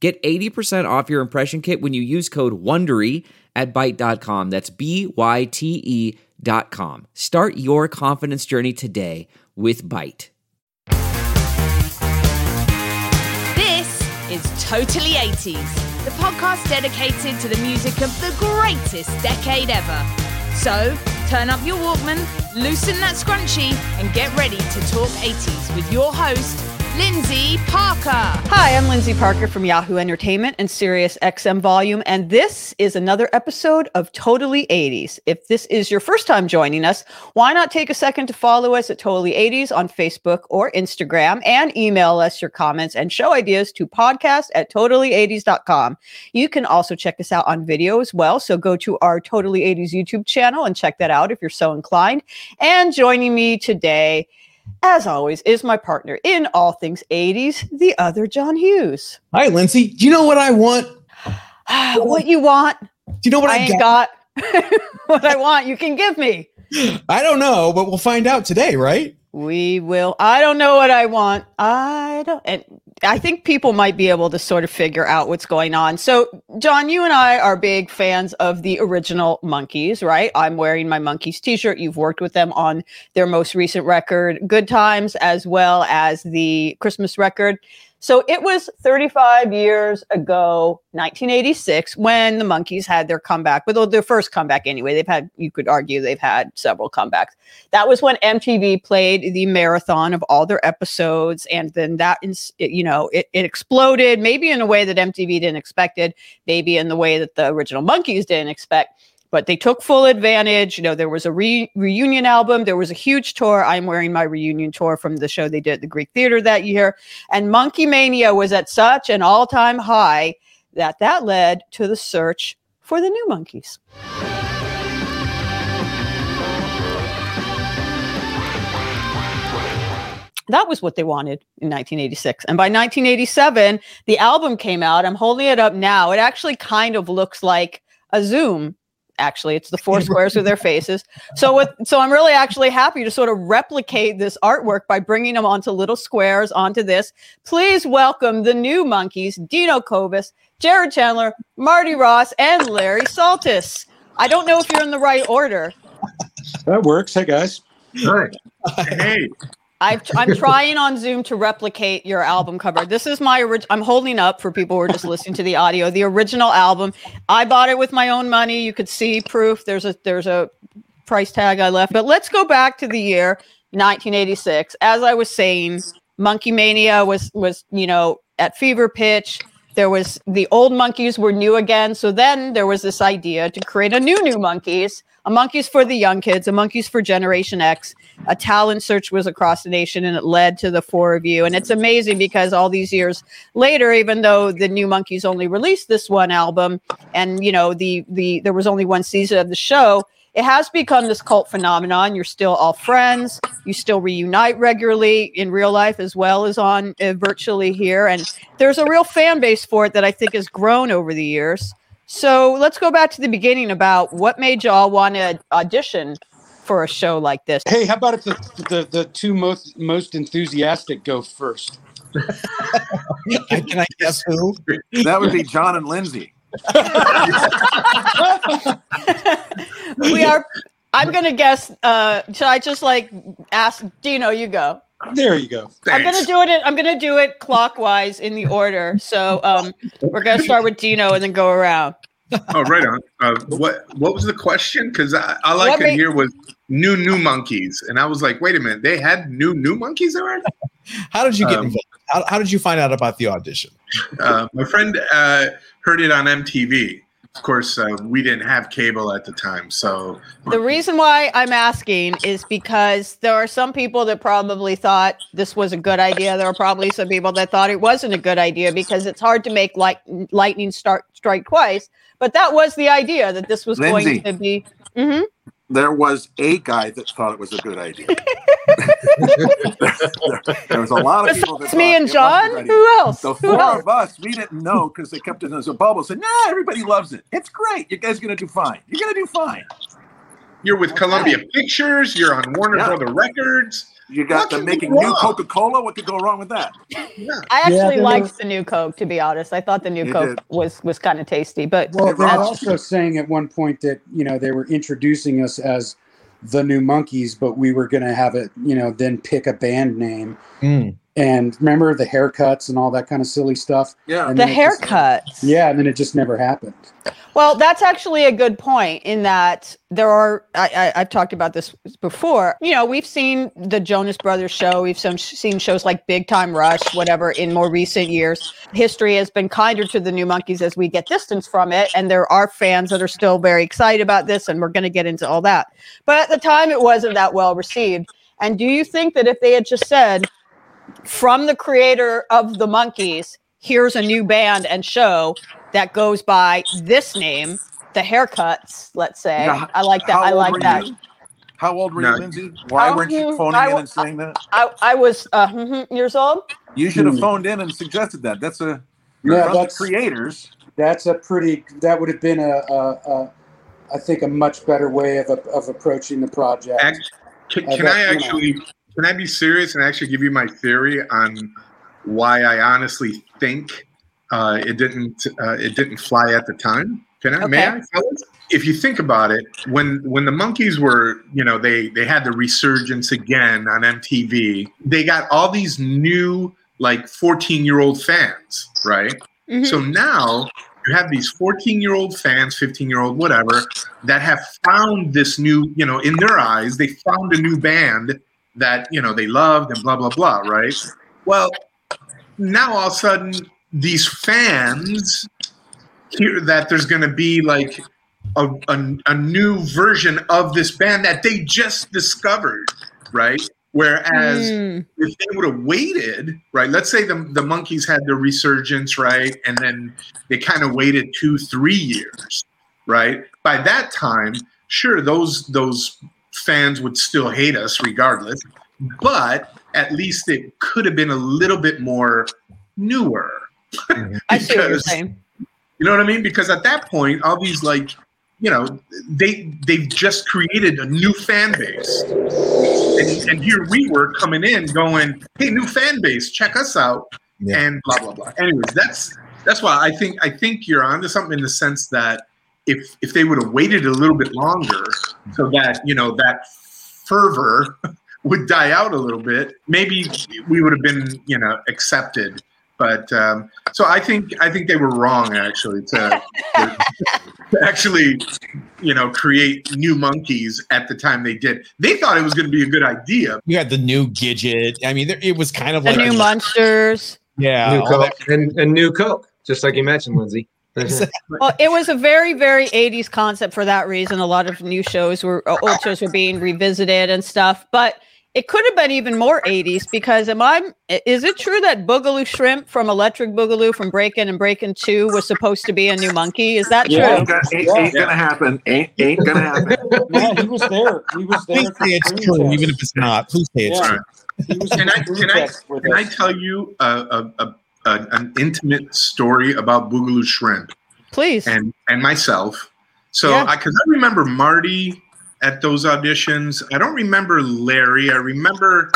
Get 80% off your impression kit when you use code WONDERY at Byte.com. That's B-Y-T-E dot com. Start your confidence journey today with Byte. This is Totally 80s, the podcast dedicated to the music of the greatest decade ever. So, turn up your Walkman, loosen that scrunchie, and get ready to talk 80s with your host, Lyndsey Parker. Hi, I'm Lyndsey Parker from Yahoo Entertainment and Sirius XM Volume, and this is another episode of Totally 80s. If this is your first time joining us, why not take a second to follow us at Totally 80s on Facebook or Instagram and email us your comments and show ideas to podcast at totally80s.com. You can also check us out on video as well, so go to our Totally 80s YouTube channel and check that out if you're so inclined. And joining me today as always, is my partner in all things 80s, the other John Hughes. Hi, Lyndsey. Do you know what I want? what you want? Do you know what I, I, ain't got? got. what I want, you can give me. I don't know, but we'll find out today, right? We will. I don't know what I want. I don't. And I think people might be able to sort of figure out what's going on. So, John, you and I are big fans of the original Monkees, right? I'm wearing my Monkees t-shirt. You've worked with them on their most recent record, Good Times, as well as the Christmas record. So it was 35 years ago, 1986, when the Monkees had their comeback, with their first comeback anyway. They've had, you could argue, they've had several comebacks. That was when MTV played the marathon of all their episodes, and then that, you know, it, it exploded. Maybe in a way that MTV didn't expect it, maybe in the way that the original Monkees didn't expect but they took full advantage. You know, there was a re- reunion album, there was a huge tour. I'm wearing my reunion tour from the show they did at the Greek Theater that year. And Monkee Mania was at such an all time high that that led to the search for the new Monkees. That was what they wanted in 1986. And by 1987, the album came out. I'm holding it up now. It actually kind of looks like a Zoom actually it's the four squares with their faces so with so i'm really actually happy to sort of replicate this artwork by bringing them onto little squares onto this please welcome the new monkees dino kovas jared chandler marty ross and larry saltis i don't know if you're in the right order That works. Hey guys. Hi. Hey. I've, I'm trying on Zoom to replicate your album cover. This is my original. I'm holding up for people who are just listening to the audio. The original album. I bought it with my own money. You could see proof. There's a there's a price tag I left. But let's go back to the year 1986. As I was saying, Monkee Mania was was you know at fever pitch. There was the old Monkees were new again. So then there was this idea to create a new new Monkees, a Monkees for the young kids, a Monkees for Generation X. A talent search was across the nation, and it led to the four of you. And it's amazing because all these years later, even though the new Monkees only released this one album, and you know the the there was only one season of the show, it has become this cult phenomenon. You're still all friends. You still reunite regularly in real life as well as on uh, virtually here. And there's a real fan base for it that I think has grown over the years. So let's go back to the beginning about what made y'all want to audition for a show like this. Hey, how about if the the, the two most most enthusiastic go first? Can I guess who? That would be John and Lyndsey. we are. I'm gonna guess. Uh, should I just like ask Dino? You go. There you go. I'm gonna do it. I'm gonna do it clockwise in the order. So um, we're gonna start with Dino and then go around. Oh, right on. Uh, what what was the question? Because I, all I What could made- hear was new new Monkees, and I was like, wait a minute, they had new new Monkees already. How did you get Um, involved? How, how did you find out about the audition? Uh, my friend uh, heard it on MTV, of course, uh, we didn't have cable at the time, so The reason why I'm asking is because there are some people that probably thought this was a good idea. There are probably some people that thought it wasn't a good idea because it's hard to make light, lightning start strike twice. But that was the idea that this was Lyndsey. going to be. Mhm. There was a guy that thought it was a good idea. there was a lot of people that me and it wasn't a John, who else? The Who four else? of us, we didn't know because they kept it as a bubble. Said, "Nah, everybody loves it. It's great. You guys are gonna do fine. You're gonna do fine." you're with Columbia Pictures. You're on Warner Yeah. Brother Records. You got What them could making new? Coca Cola. What could go wrong with that? I actually there liked was- the new Coke, to be honest. I thought the new You Coke did. was was kind of tasty, but Well, they were also saying at one point that you know they were introducing us as the new Monkees, but we were going to have it, you know, then pick a band name. Mm. And remember the haircuts and all that kind of silly stuff. Yeah. And the then it just- haircuts. yeah, and then it just never happened. Well, that's actually a good point in that there are, I, I, I've talked about this before. You know, we've seen the Jonas Brothers show, we've some, seen shows like Big Time Rush, whatever, in more recent years. History has been kinder to the New Monkees as we get distance from it. And there are fans that are still very excited about this, and we're going to get into all that. But at the time, it wasn't that well received. And do you think that if they had just said, from the creator of the Monkees, here's a new band and show that goes by this name, the haircuts, let's say. Now, I like that. I like that. you? How old were No. you, Lyndsey? Why Um, weren't you phoning I in and saying that? I, I was uh, mhm, years old. You should have Hmm. phoned in and suggested that. That's a Yeah, from the that's creators. that's a pretty. That would have been a, a, a I think a much better way of of approaching the project. Act- Can, I can I you know. Can I be serious and actually give you my theory on why I honestly think uh, it didn't uh, it didn't fly at the time? Can I? May I? If you think about it, when when the Monkees were, you know, they they had the resurgence again on MTV. They got all these new like 14 year old fans, right? Mhm. So now you have these 14 year old fans, 15 year old, whatever, that have found this new, you know, in their eyes, they found a new band that, you know, they loved and blah, blah, blah, right? Well, now all of a sudden, these fans hear that there's going to be like a, a, a new version of this band that they just discovered, right? Whereas Mm. if they would have waited, right? Let's say the the Monkees had their resurgence, right, and then they kind of waited two, three years, right? By that time, sure, those those fans would still hate us regardless, but at least it could have been a little bit more newer. I see what you're saying. You know what I mean? Because at that point, all these like, you know, they they've just created a new fan base, and, and here we were coming in going, "Hey, new fan base, check us out," Yeah. and blah blah blah. Anyways, that's that's why I think I think you're onto something in the sense that if if they would have waited a little bit longer, so that you know that fervor would die out a little bit, maybe we would have been you know accepted. But um, so I think I think they were wrong actually to, to, to actually you know create new Monkees at the time they did. They thought it was going to be a good idea. You had the new Gidget. I mean, there, it was kind of The like new monsters. yeah, new all that- Coke and, and new Coke, just like you mentioned, Lyndsey. Well, it was a very, very 80s concept for that reason. A lot of new shows were, uh, old shows were being revisited and stuff. But it could have been even more 80s because am I, is it true that Boogaloo Shrimp from Electric Boogaloo from Breakin' and Breakin' 2 was supposed to be a new Monkee? Is that true? Yeah. Ain't, gonna, ain't, ain't gonna happen. Ain't ain't gonna happen. yeah, he was there. He was there. Please say it's true, test. even if it's not. Please say it's Yeah. true. Can I can I can I tell you a, a, a, a an intimate story about Boogaloo Shrimp Please. and and myself? So Yeah. I because I remember Marty at those auditions. I don't remember Larry. I remember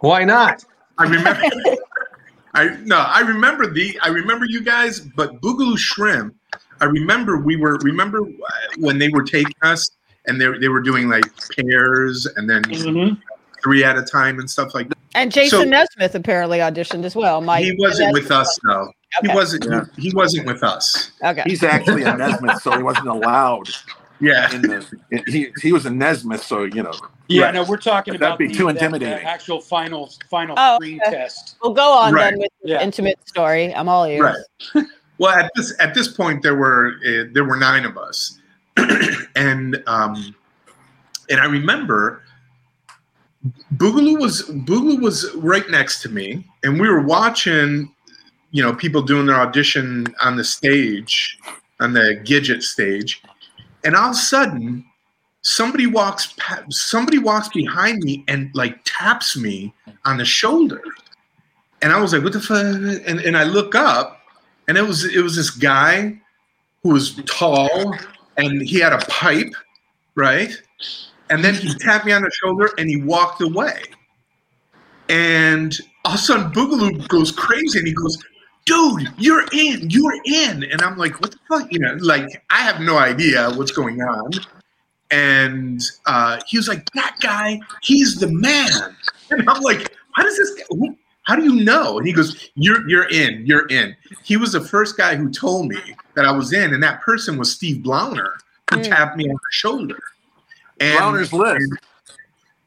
Why not? I remember. I no, I remember the. I remember you guys, but Boogaloo Shrimp. I remember we were. Remember when they were taking us and they they were doing like pairs and then Mhm. Three at a time and stuff like that. And Jason So- Nesmith apparently auditioned as well. Mike. he wasn't with us though. He wasn't. Yeah. He, he wasn't with us. Okay. He's actually a Nesmith, so he wasn't allowed Yeah. in the. He he was a Nesmith, so you know. Yeah, Right. no, we're talking about That'd about be the, too that- that intimidating. actual final final Oh, screen okay. test. We'll go on Right. then with the Yeah. intimate story. I'm all ears. Right. Well, at this at this point, there were uh, there were nine of us, and um, and I remember Boogaloo was Boogaloo was right next to me, and we were watching, you know, people doing their audition on the stage, on the Gidget stage, and all of a sudden, somebody walks somebody walks behind me and like taps me on the shoulder, and I was like, "What the fuck?" And and I look up, and it was it was this guy who was tall, and he had a pipe, right? And then he tapped me on the shoulder and he walked away. And all of a sudden, Boogaloo goes crazy and he goes, Dude, you're in, you're in. And I'm like, What the fuck? You know, like, I have no idea what's going on. And uh, he was like, That guy, he's the man. And I'm like, How does this, who, how do you know? And he goes, You're, you're in, you're in. He was the first guy who told me that I was in. And that person was Steve Blauner, who tapped me on the shoulder. And, Blauner's list. and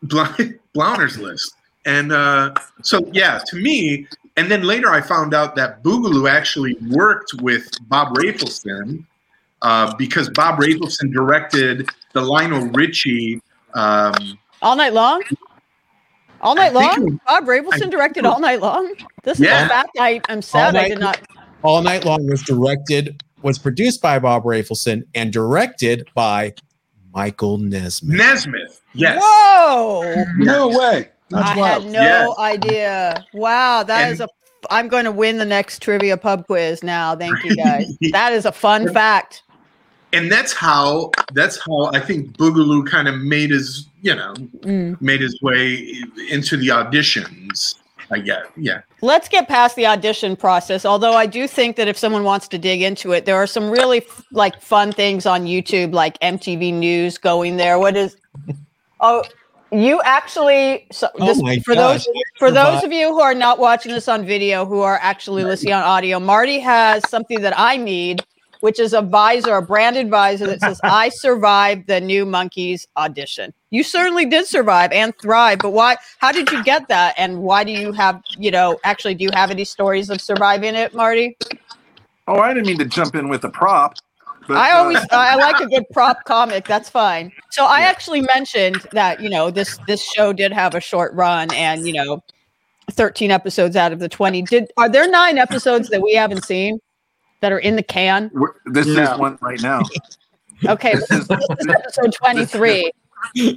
Bla- Blauner's list. And uh, so, yeah, to me, and then later I found out that Boogaloo actually worked with Bob Rafelson uh, because Bob Rafelson directed the Lionel Richie. Um, All night long. All night think long. was- Bob Rafelson I- directed all night long. This is Yeah. a fact I am sad I did not. All Night Long was directed, was produced by Bob Rafelson and directed by Michael Nesmith. Nesmith, yes. Whoa! No way. That's I wild. had no Yes. idea. Wow, that And- is a. I'm going to win the next trivia pub quiz now. Thank you guys. that is a fun fact. And that's how that's how I think Boogaloo kind of made his you know Mm. made his way into the auditions. Uh, I get yeah. Let's get past the audition process. Although I do think that if someone wants to dig into it, there are some really f- like fun things on YouTube, like MTV News going there. What is? Oh, you actually. So Oh this, my for gosh. those for those of you who are not watching this on video, who are actually listening on audio, Marty has something that I need, which is a visor, a branded visor that says "I survived the New Monkees audition." You certainly did survive and thrive, but why? How did you get that? And why do you have, you know, actually, do you have any stories of surviving it, Marty? Oh, I didn't mean to jump in with a prop. But, I uh, always I like a good prop comic. That's fine. So I actually mentioned that you know this this show did have a short run, and you know, thirteen episodes out of the twenty. Did are there nine episodes that we haven't seen that are in the can? we're- this No. is one right now. Okay, this is, this is episode twenty three.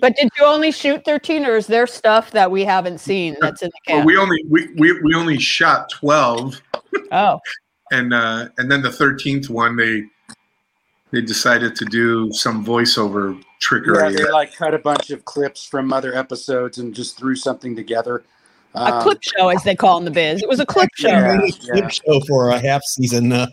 But did you only shoot thirteen, or is there stuff that we haven't seen that's in the Well, can? we only we, we, we only shot 12. Oh. and uh, and then the thirteenth one they they decided to do some voiceover trickery. Yeah, they like cut a bunch of clips from other episodes and just threw something together. A Um, clip show, as they call in the biz. It was a clip show. Yeah, yeah. clip show for a half season uh,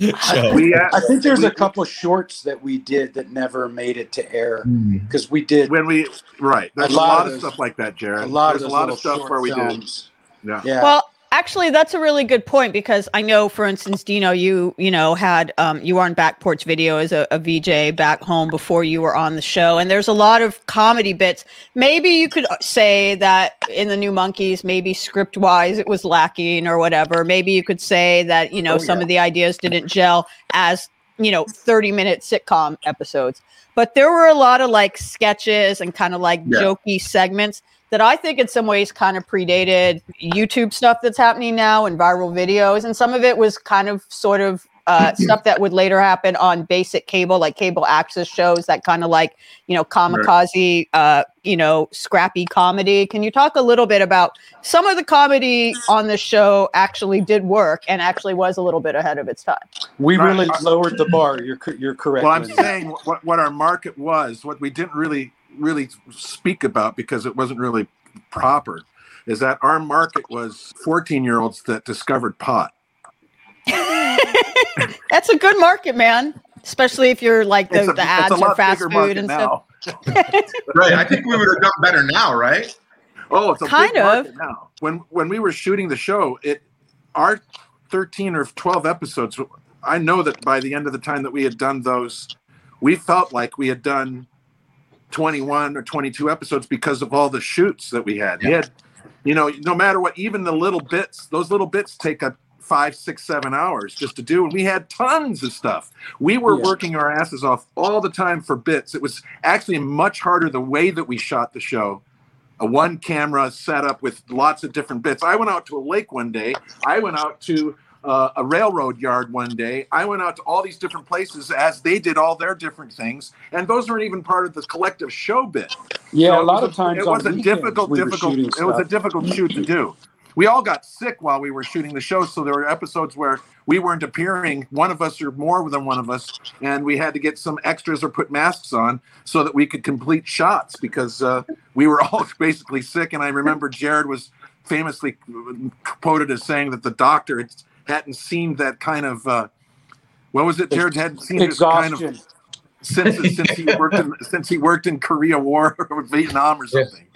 show. We, uh, I think there's we- a couple shorts that we did that never made it to air Hmm. because we did when we right. There's a lot lot, of of, those- stuff like that, Jared. a lot There's of a lot of stuff where we films. did. Yeah. Yeah. Well, actually, that's a really good point because I know, for instance, Dino, you you know had um, you were on Back Porch Video as a, a VJ back home before you were on the show, and there's a lot of comedy bits. Maybe you could uh, say that in the New Monkees, maybe script wise, it was lacking or whatever. Maybe you could say that you know Oh, some yeah. of the ideas didn't gel as you know 30 minute sitcom episodes. But there were a lot of like sketches and kind of like Yeah. jokey segments that I think in some ways kind of predated YouTube stuff that's happening now and viral videos. And some of it was kind of sort of uh, stuff that would later happen on basic cable, like cable access shows that kind of like, you know, kamikaze, uh, you know, scrappy comedy. Can you talk a little bit about some of the comedy on the show actually did work and actually was a little bit ahead of its time? we really lowered the bar. You're you're correct. Well, I'm saying what what our market was, what we didn't really really speak about because it wasn't really proper, is that our market was 14 year olds that discovered pot. That's a good market, man. Especially if you're like the, a, the ads a or fast food market and stuff. right. I think we would have done better now, right? Oh, it's a Kind big of. now. When when we were shooting the show, it our 13 or 12 episodes. I know that by the end of the time that we had done those, we felt like we had done 21 or 22 episodes because of all the shoots that we had. We had, you know, no matter what, even the little bits, those little bits take a five, six, seven hours just to do. And we had tons of stuff. We were Yeah. working our asses off all the time for bits. It was actually much harder the way that we shot the show. A one camera setup with lots of different bits. I went out to a lake one day. I went out to uh, a railroad yard one day. I went out to all these different places as they did all their different things. And those weren't even part of the collective show bit. Yeah, a lot of times it was a difficult, we difficult. It was a difficult shoot to do. We all got sick while we were shooting the show, so there were episodes where we weren't appearing, one of us or more than one of us, and we had to get some extras or put masks on so that we could complete shots because uh, we were all basically sick. And I remember Jared was famously quoted as saying that the doctor hadn't seen that kind of. Uh, what was it? Jared hadn't seen this kind of Exhaustion. since since he worked in since he worked in Korea War or Vietnam or something.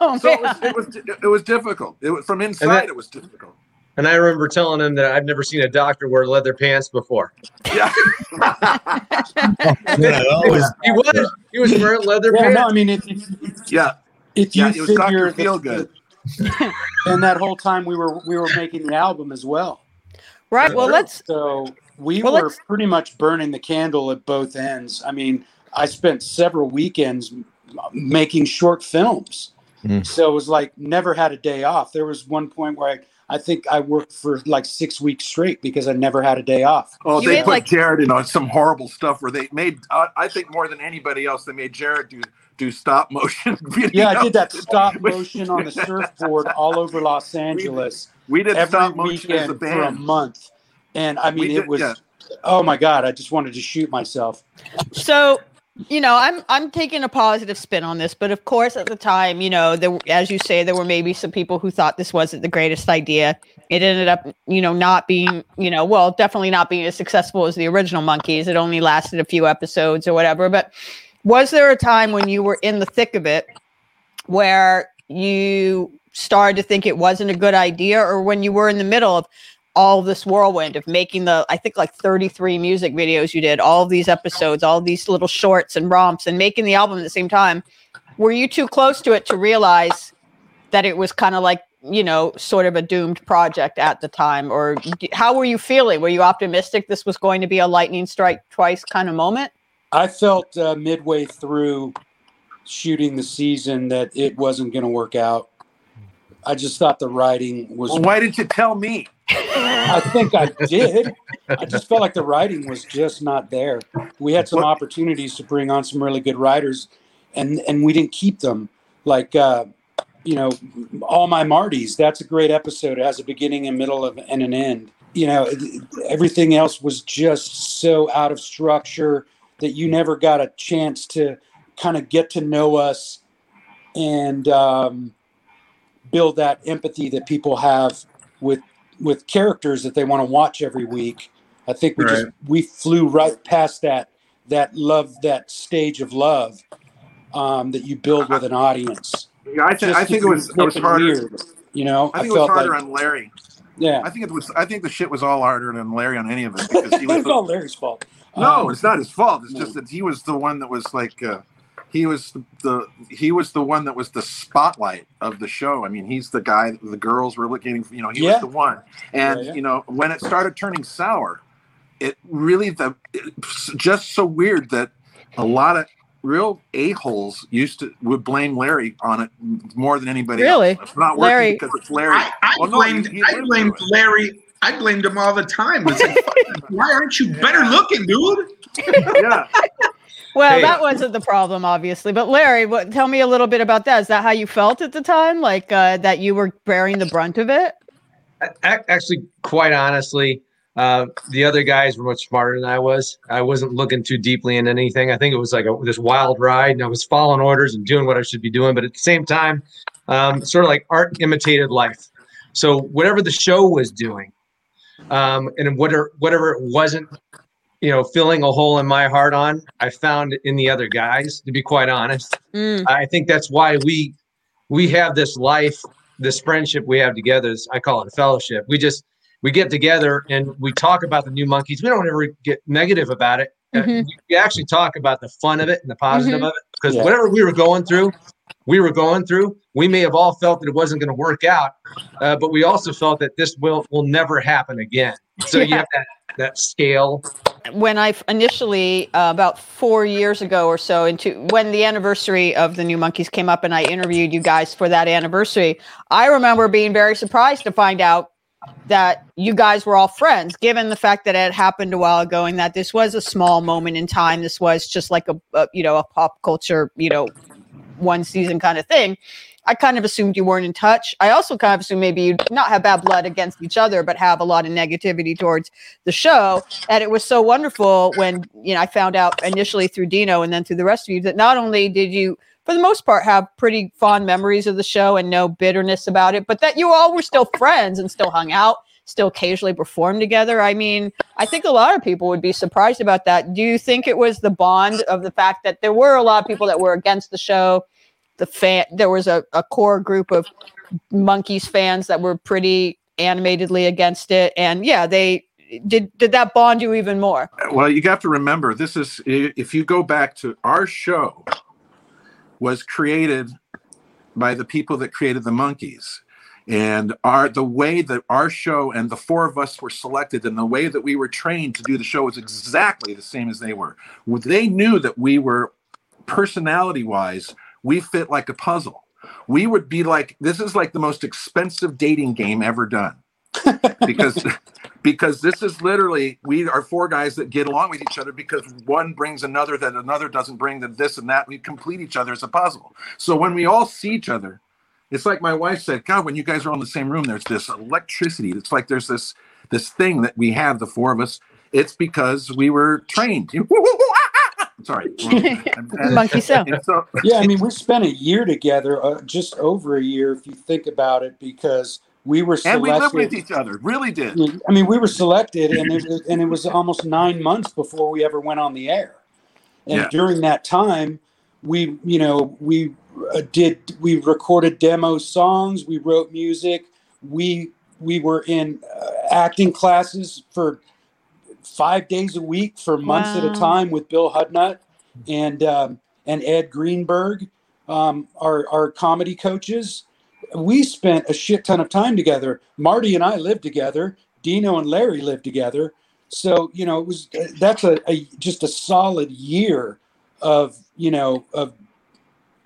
Oh, So it was, it was it was difficult. It was from inside. that- it was difficult. And I remember telling him that I've never seen a doctor wear leather pants before. Yeah. Yeah, He was, he was, he was wearing leather Yeah, pants. no, I mean, if, if, yeah. if you Yeah, it was Dr. Feel Good. and that whole time we were we were making the album as well. Right. Well, let's. So we Well, were let's- pretty much burning the candle at both ends. I mean, I spent several weekends making short films. Mm. So it was like never had a day off. There was one point where I, I think I worked for like six weeks straight because I never had a day off. Oh, You they put like- Jared in on some horrible stuff where they made. Uh, I think more than anybody else, they made Jared do do stop motion. Yeah, I did that stop motion on the surfboard all over Los Angeles We did every stop motion as a weekend for a month. And I mean, We it did- was, yeah. oh my God, I just wanted to shoot myself. So, you know, I'm I'm taking a positive spin on this, but of course, at the time, you know, there as you say, there were maybe some people who thought this wasn't the greatest idea. It ended up, you know, not being, you know, well, definitely not being as successful as the original Monkees. It only lasted a few episodes or whatever. But was there a time when you were in the thick of it where you started to think it wasn't a good idea, or when you were in the middle of all this whirlwind of making the I think like 33 music videos you did, all these episodes, all these little shorts and romps and making the album at the same time. Were you too close to it to realize that it was kind of like, you know, sort of a doomed project at the time or how were you feeling? Were you optimistic this was going to be a lightning strike twice kind of moment? I felt uh, midway through shooting the season that it wasn't going to work out. I just thought the writing was. Well, why didn't you tell me? I think I did. I just felt like the writing was just not there. We had some opportunities to bring on some really good writers, and and we didn't keep them. Like uh, you know, all my Martys. That's a great episode. It has a beginning, a middle, of, and an end. You know, everything else was just so out of structure that you never got a chance to kind of get to know us and um, build that empathy that people have with with characters that they want to watch every week. I think we just we flew right past that that love that stage of love um, that you build with an audience. Yeah, I, think I think it was it was harder. weird, you know, I think it was harder like- on Larry. yeah. I think it was. I think the shit was all harder than Larry on any of it because he was. it's all Larry's fault. No, Um, it's not his fault. It's no. just that he was the one that was like, uh, he was the he was the one that was the spotlight of the show. I mean, he's the guy that the girls were looking. For, you know, he Yeah. was the one. And Yeah, yeah. you know, when it started turning sour, it really the it's just so weird that a lot of real a holes used to would blame Larry on it more than anybody Really? else. It's not working Larry- because it's Larry. I, I Well, no, blamed he- he I blamed. Larry. I blamed him all the time. It's like, "Fucking, why aren't you better looking, dude? yeah. Well, Hey. that wasn't the problem, obviously. But Larry, what, tell me a little bit about that. Is that how you felt at the time? Like uh, that you were bearing the brunt of it? Actually, quite honestly, uh, the other guys were much smarter than I was. I wasn't looking too deeply in anything. I think it was like a, this wild ride, and I was following orders and doing what I should be doing. But at the same time, um, sort of like art imitated life. So whatever the show was doing, um, and whatever whatever it wasn't, you know, filling a hole in my heart on, I found in the other guys. To be quite honest, Mm. I think that's why we we have this life, this friendship we have together. is- I call it a fellowship. We just we get together and we talk about the new Monkees. We don't ever get negative about it. Uh, Mhm. We actually talk about the fun of it and the positive Mhm. of it because Yeah. whatever we were going through, we were going through. We may have all felt that it wasn't going to work out, uh, but we also felt that this will will never happen again. So you Yeah. have that that scale. when I initially uh, about four years ago or so into when the anniversary of the New Monkees came up, and I interviewed you guys for that anniversary, I remember being very surprised to find out that you guys were all friends, given the fact that it happened a while ago, and that this was a small moment in time. This was just like a, a you know a pop culture you know one season kind of thing. I kind of assumed you weren't in touch. I also kind of assumed maybe you'd not have bad blood against each other, but have a lot of negativity towards the show. And it was so wonderful when, you know, I found out initially through Dino and then through the rest of you that not only did you, for the most part, have pretty fond memories of the show and no bitterness about it, but that you all were still friends and still hung out, still occasionally performed together. I mean, I think a lot of people would be surprised about that. Do you think it was the bond of the fact that there were a lot of people that were against the show? The fan, there was a, a core group of Monkees fans that were pretty animatedly against it, and yeah, they did. Did that bond you even more? Well, you have to remember this is if you go back to our show was created by the people that created the Monkees and our the way that our show and the four of us were selected and the way that we were trained to do the show was exactly the same as they were they knew that we were personality wise we fit like a puzzle. We would be like this is like the most expensive dating game ever done. Because because this is literally we are four guys that get along with each other because one brings another that another doesn't bring that this and that we complete each other as a puzzle. So when we all see each other it's like my wife said god when you guys are all in the same room there's this electricity. It's like there's this this thing that we have the four of us. It's because we were trained sorry Monkey sound. And so- yeah, I mean, we spent a year together, uh, just over a year, if you think about it, because we were and we lived with each other really did I mean, we were selected, and it, was- and it was almost nine months before we ever went on the air. And Yeah. during that time, we, you know, we uh, did we recorded demo songs, we wrote music, we we were in uh, acting classes for five days a week for months at a time with Bill Hudnut and um, and Ed Greenberg, um, our our comedy coaches. We spent a shit ton of time together. Marty and I lived together. Dino and Larry lived together. So you know, it was uh, that's a, a just a solid year of you know of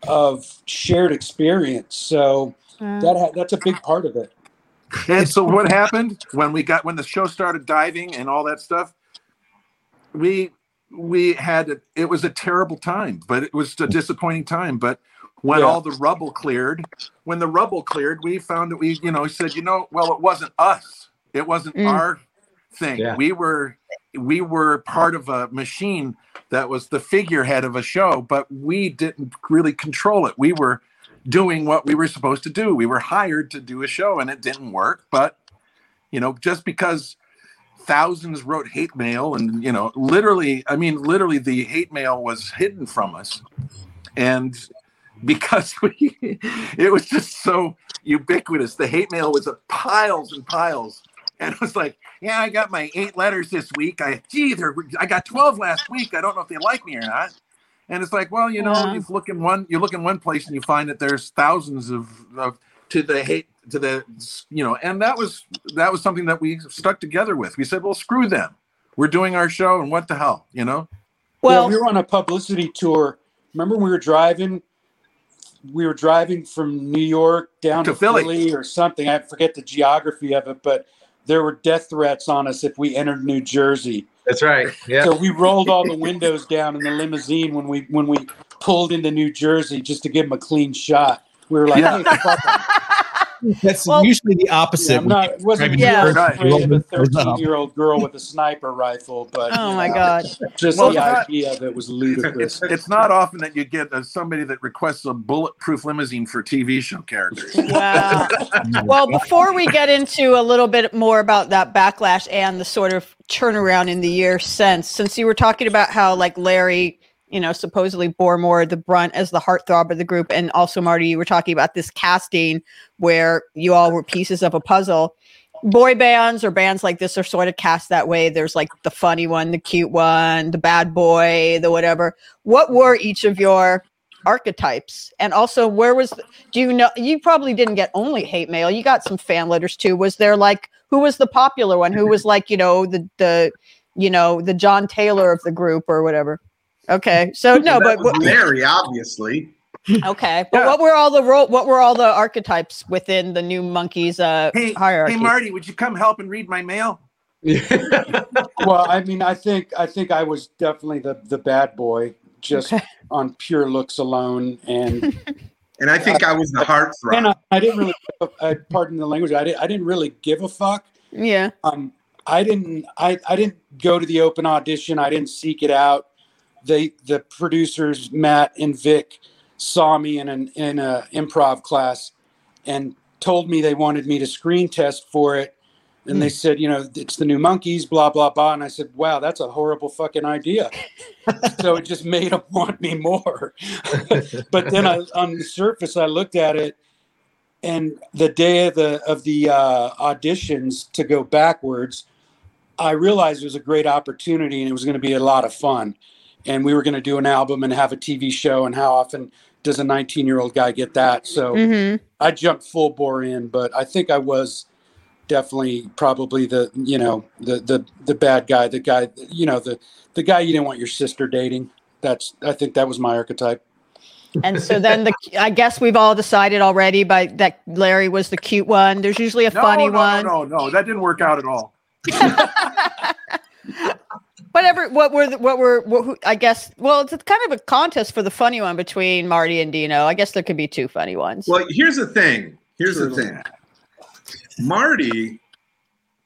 of shared experience. So that ha- that's a big part of it. And so what happened when we got when the show started diving and all that stuff? We we had it was a terrible time, but it was a disappointing time. But when Yeah. all the rubble cleared, when the rubble cleared, we found that we, you know, said, you know, well, it wasn't us. It wasn't Mm. our thing. Yeah. We were we were part of a machine that was the figurehead of a show, but we didn't really control it. We were doing what we were supposed to do. We were hired to do a show and it didn't work. But, you know, just because thousands wrote hate mail and, you know, literally, I mean, literally the hate mail was hidden from us. And because we, it was just so ubiquitous. The hate mail was piles and piles. And it was like, yeah, I got my eight letters this week. I, gee, I got 12 last week. I don't know if they like me or not. And it's like, well, you know, Yeah. you look in one, you look in one place and you find that there's thousands of, of to the hate to the, you know, and that was that was something that we stuck together with. We said, well, screw them. We're doing our show, and what the hell, you know? Well, Well, we were on a publicity tour. Remember, we were driving. We were driving from New York down To to, Philly. Philly. or something. I forget the geography of it, but there were death threats on us if we entered New Jersey. That's right. Yeah. So we rolled all the windows down in the limousine when we when we pulled into New Jersey just to give them a clean shot. We were like, Yeah. "Hey, fuck 'em." That's Well- usually the opposite. Yeah, I'm not, it wasn't Yeah. yeah. Afraid of a 13 year old girl with a sniper rifle, but oh my know, god. just Well, the not- idea of it was ludicrous. It's it's not often that you get uh, somebody that requests a bulletproof limousine for TV show characters. Wow. well, before we get into a little bit more about that backlash and the sort of turnaround in the year since, since you were talking about how like Larry, you know, supposedly bore more the brunt as the heartthrob of the group, and also Marty, you were talking about this casting where you all were pieces of a puzzle. Boy bands or bands like this are sort of cast that way. There's like the funny one, the cute one, the bad boy, the whatever. What were each of your archetypes? And also, where was? Do you know? You probably didn't get only hate mail. You got some fan letters too. Was there like who was the popular one? Who was like you know the the you know the John Taylor of the group or whatever? Okay, so no, That but was what- Larry, obviously. okay, but Yeah. what were all the role what were all the archetypes within the new Monkees uh Hey, hierarchy? hey, Marty, would you come help and read my mail? well, I mean, I think I think I was definitely the the bad boy, just Okay. on pure looks alone, and And I think I was the and heartthrob. I, I didn't really, uh, pardon the language, I didn't I didn't really give a fuck. yeah, Um, I didn't I I didn't go to the open audition. I didn't seek it out. They the producers Matt and Vic saw me in an in a improv class and told me they wanted me to screen test for it. And they said, you know, it's the new Monkees, blah blah blah. And I said, wow, that's a horrible fucking idea. so it just made them want me more. but then I, on the surface, I looked at it, and the day of the of the uh, auditions to go backwards, I realized it was a great opportunity and it was going to be a lot of fun. And we were going to do an album and have a TV show. And how often does a 19 year old guy get that? So hmm I jumped full bore in, but I think I was definitely probably the you know the the the bad guy, the guy you know the the guy you didn't want your sister dating. That's I think that was my archetype. and so then the I guess we've all decided already by that Larry was the cute one. There's usually a No, funny no, one. no, no, no, that didn't work out at all. Whatever. What were the, what were what, who, I guess? Well, it's kind of a contest for the funny one between Marty and Dino. I guess there could be two funny ones. Well, here's the thing. Here's the thing. Marty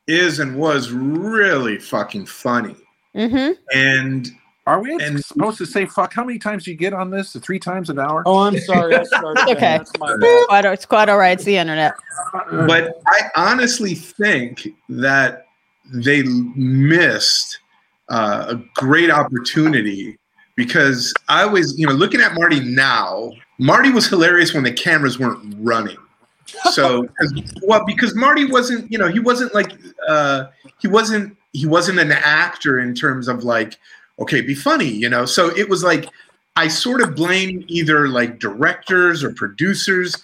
is and was really fucking funny. hmm And Are we And- supposed to say fuck? How many times do you get on this? Three times an hour? Oh, I'm sorry. I okay. That's my bad. Quite, it's quite all right. It's the internet. but I honestly think that they missed uh, a great opportunity because I was, you know, looking at Marty now. Marty was hilarious when the cameras weren't running. So, well, because Marty wasn't, you know, he wasn't like, uh, he wasn't, he wasn't an actor in terms of like, okay, be funny, you know. So it was like, I sort of blame either like directors or producers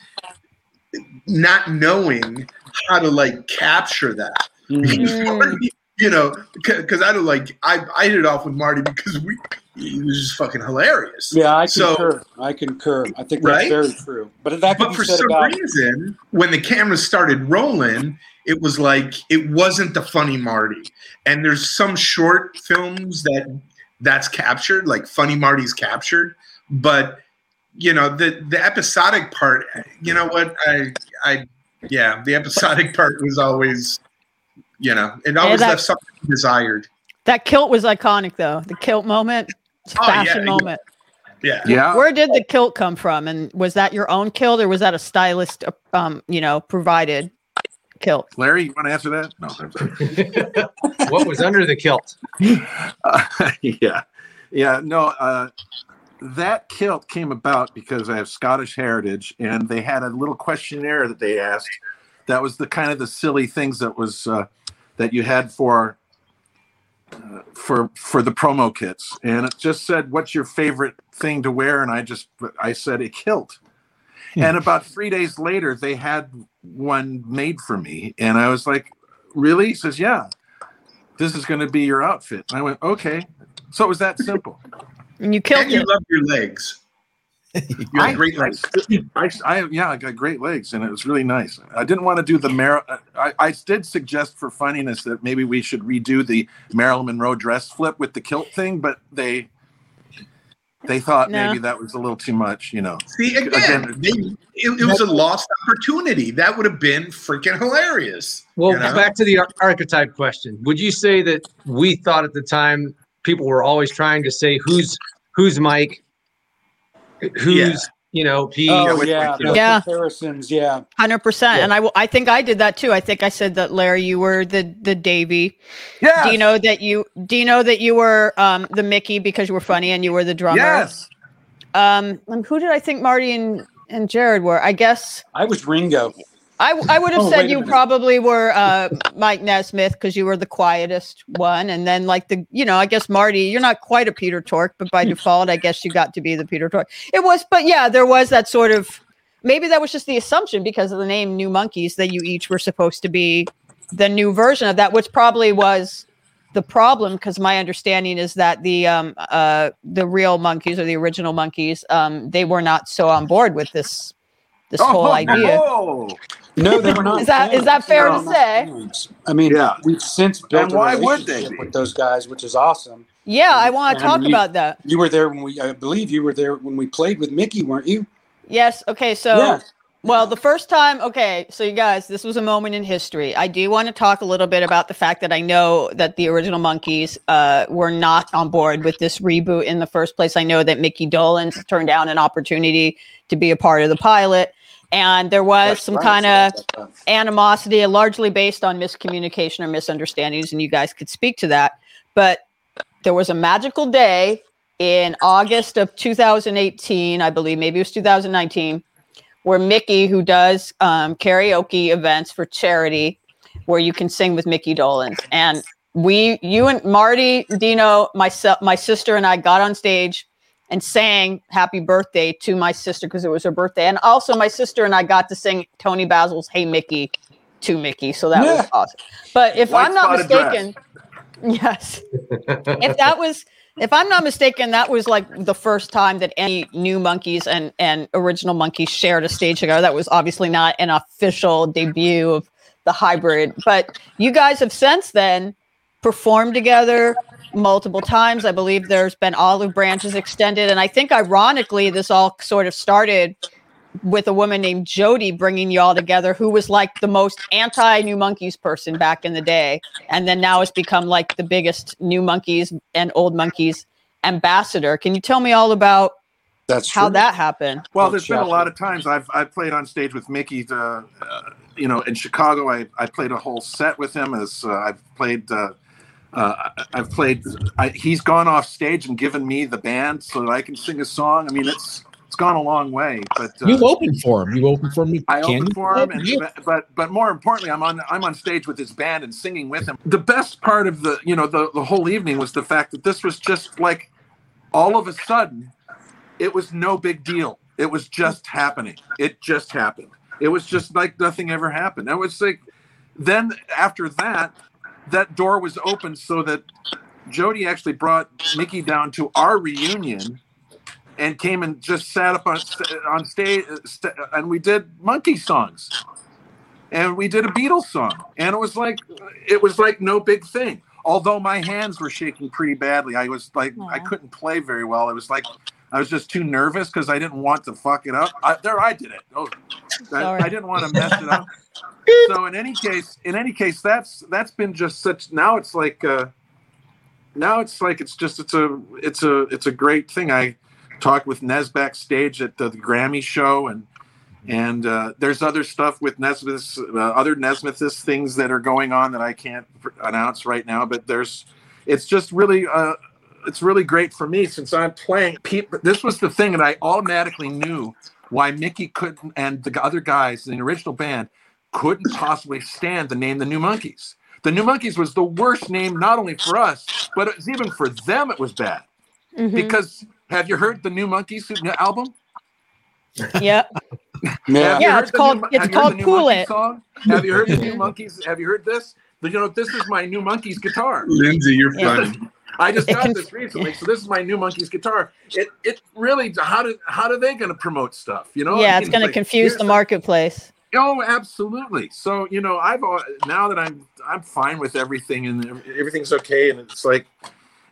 not knowing how to like capture that. Mm. You know, because I don't like I I hit it off with Marty because we he was just fucking hilarious. Yeah, I So- concur. I concur. I think that's Right? very true. But that could But for some about reason, when the cameras started rolling, it was like it wasn't the funny Marty. And there's some short films that that's captured, like funny Marty's captured, but you know the the episodic part. You know what I I yeah the episodic part was always you know it always that- left something desired. That kilt was iconic, though. The kilt moment, Oh, yeah, fashion yeah. moment. Yeah. Yeah. Where did the kilt come from? And was that your own kilt, or was that a stylist, uh, um, you know, provided kilt? Larry, you want to answer that? No. What was under the kilt? Uh, yeah. Yeah. No, uh, that kilt came about because I have Scottish heritage, and they had a little questionnaire that they asked. That was the kind of the silly things that was uh, that you had for uh, for for the promo kits, and it just said, "What's your favorite thing to wear?" And I just I said a kilt. And about three days later, they had one made for me, and I was like, "Really?" He says, "Yeah." This is going to be your outfit. And I went, "Okay." So it was that simple. And you killed And you love your legs. You I, have great I, legs. I, I- yeah, I got great legs, and it was really nice. I didn't want to do the Mar. I, I did suggest for funniness that maybe we should redo the Marilyn Monroe dress flip with the kilt thing, but they they thought No. maybe that was a little too much, you know. See again, Again- they, it, it was a lost opportunity. That would have been freaking hilarious. Well, you know? back to the ar- archetype question. Would you say that we thought at the time people were always trying to say who's who's Mike, who's Yeah. you know Pete? Oh yeah, with- the Yeah. comparisons. Yeah, Hundred percent. Yeah. And I, w- I think I did that too. I think I said that Larry, you were the the Davy. yeah Do you know that you do you know that you were um the Mickey because you were funny and you were the drummer? yes. Um, and who did I think Marty and and Jared were? I guess I was Ringo. I, I would have Oh, said you minute. probably were uh, Mike Nesmith because you were the quietest one, and then like the you know I guess Marty, you're not quite a Peter Tork, but by default, I guess you got to be the Peter Tork. It was, but yeah, there was that sort of maybe that was just the assumption because of the name New Monkees that you each were supposed to be the new version of that, which probably was the problem because my understanding is that the um uh the real Monkees or the original Monkees um they were not so on board with this this whole idea. Oh, No, they were not. Is that fans. fair They to say? fans. I mean, Yeah. we've since built And a why would they relationship be? with those guys, which is awesome. Yeah, I want to talk you- about that. You were there when we, I believe you were there when we played with Mickey, weren't you? Yes. Okay. So, Yeah. well, the first time, okay. So, you guys, this was a moment in history. I do want to talk a little bit about the fact that I know that the original Monkees uh, were not on board with this reboot in the first place. I know that Mickey Dolenz turned down an opportunity to be a part of the pilot. And there was That's some right, kind of animosity, largely based on miscommunication or misunderstandings, and you guys could speak to that. But there was a magical day in August of 2018, I believe, maybe it was 2019, where Mickey, who does um, karaoke events for charity, where you can sing with Mickey Dolenz, and we, you and Marty, Dino, myself, my sister, and I got on stage and sang happy birthday to my sister because it was her birthday. And also my sister and I got to sing Toni Basil's Hey Mickey to Mickey. So that was awesome. But if White I'm not spotted dress. mistaken, yes. if that was if I'm not mistaken, that was like the first time that any new monkees and and original monkees shared a stage together. That was obviously not an official debut of the hybrid, but you guys have since then performed together multiple times. I believe there's been olive branches extended, and I think ironically, this all sort of started with a woman named Jody bringing you all together, who was like the most anti New Monkees person back in the day, and then now has become like the biggest New Monkees and Old Monkees ambassador. Can you tell me all about That's how true. that happened? Well, there's been a lot of times I've I played on stage with Mickey. Uh, uh, you know, in Chicago, I, I played a whole set with him. As uh, I've played, uh, uh, I've played. I, he's gone off stage and given me the band so that I can sing a song. I mean, it's it's gone a long way. But uh, You opened for him. You opened for me. I opened for him, and, but but more importantly, I'm on I'm on stage with his band and singing with him. The best part of the you know the the whole evening was the fact that this was just like all of a sudden, it was no big deal. It was just happening. It just happened. It was just like nothing ever happened. It was like then after that, that door was open so that Jody actually brought Mickey down to our reunion and came and just sat up on on stage st- and we did monkee songs. And we did a Beatles song. And it was like it was like no big thing. Although my hands were shaking pretty badly I was like I couldn't play very well. It was like I was just too nervous because I didn't want to fuck it up. I, there I did it. Oh, I, I didn't want to mess it up. So in any case in any case that's that's been just such now it's like uh now it's like it's just it's a it's a it's a great thing. I talked with Nez backstage at the, the Grammy show, and and uh, there's other stuff with Nesmith's uh, other Nesmith's things that are going on that I can't pr- announce right now. But there's, it's just really, uh, it's really great for me since I'm playing. People, this was the thing that I automatically knew why Mickey couldn't and the other guys in the original band couldn't possibly stand the name the New Monkees. The New Monkees was the worst name, not only for us, but it was even for them. It was bad Mhm. because have you heard the New Monkees album? Yep. Yeah. Have Yeah, it's called- New- it's have you heard called Cool It. Song? Have you heard the New Monkees? Have you heard this? But, You know, this is my New Monkees guitar. Lyndsey, you're funny. I just got this recently, so this is my New Monkees guitar. It it really how do how are they going to promote stuff? You know? yeah, I it's mean, going to confuse the marketplace. Oh, absolutely. So you know, I've al- now that I'm I'm fine with everything and everything's okay, and it's like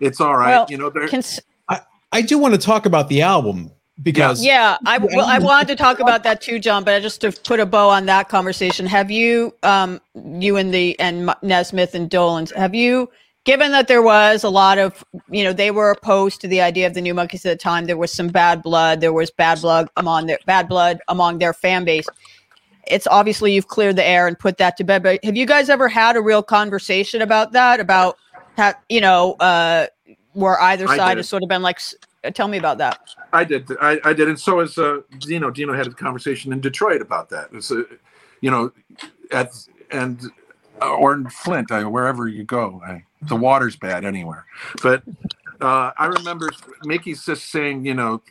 it's all right. Well, you know, there. Cons- I do want to talk about the album because yeah, I well, I wanted to talk about that too, John. But just to put a bow on that conversation, have you, um, you and the and Nesmith and Dolenz, have you, given that there was a lot of, you know, they were opposed to the idea of the New Monkees at the time. There was some bad blood. There was bad blood among their bad blood among their fan base. It's obviously you've cleared the air and put that to bed. But have you guys ever had a real conversation about that? About how you know, uh, where either side has sort of been like, tell me about that. I did. I, I did, and so is uh, Dino. Dino had a conversation in Detroit about that. It's, uh, you know, at and or in Flint, I, wherever you go, I, the water's bad anywhere. But uh, I remember Mickey's just saying, you know,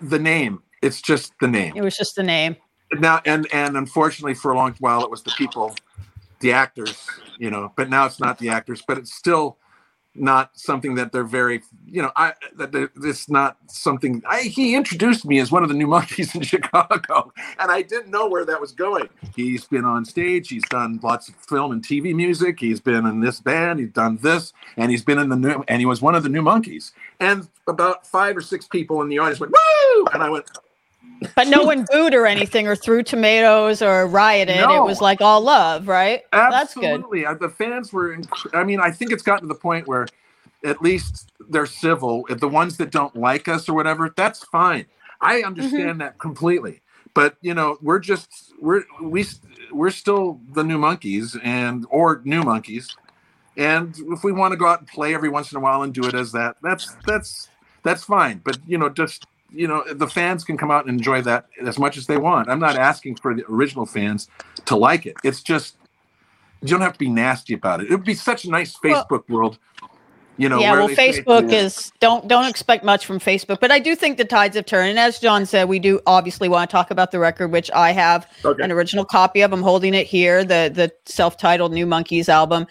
the name. It's just the name. It was just the name. Now and and unfortunately, for a long while, it was the people, the actors, you know. But now it's not the actors, but it's still not something that they're very you know i that it's not something i he introduced me as one of the new monkees in chicago and i didn't know where that was going. He's been on stage he's done lots of film and tv music he's been in this band he's done this and he's been in the new and he was one of the new monkees. And about five or six people in the audience went woo! And i went but no one booed or anything or threw tomatoes or rioted. No. It was like all love, right? Absolutely. Good. The fans were, inc- I mean, I think it's gotten to the point where at least they're civil. If the ones that don't like us or whatever, that's fine. I understand mm-hmm. that completely. But you know, we're just we're we we're still the new monkees and or new monkees. And if we want to go out and play every once in a while and do it as that, that's that's that's fine. But you know, just you know the fans can come out and enjoy that as much as they want. I'm not asking for the original fans to like it. It's just you don't have to be nasty about it. It would be such a nice facebook well, world you know yeah well facebook say, is don't don't expect much from facebook but i do think the tides have turned. And as john said we do obviously want to talk about the record which i have okay. an original copy of. I'm holding it here the the self-titled new monkees album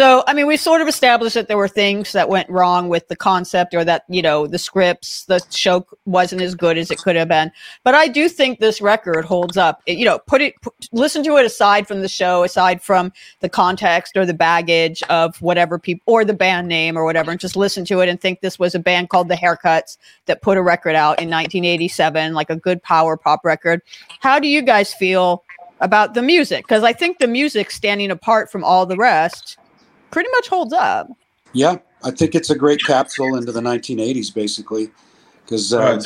So, I mean, we sort of established that there were things that went wrong with the concept or that, you know, the scripts, the show wasn't as good as it could have been. But I do think this record holds up. It, you know, put it, put, listen to it aside from the show, aside from the context or the baggage of whatever people or the band name or whatever, and just listen to it and think this was a band called The Haircuts that put a record out in 1987, like a good power pop record. How do you guys feel about the music? Because I think the music standing apart from all the rest pretty much holds up. Yeah, I think it's a great capsule into the 1980s, basically, because uh,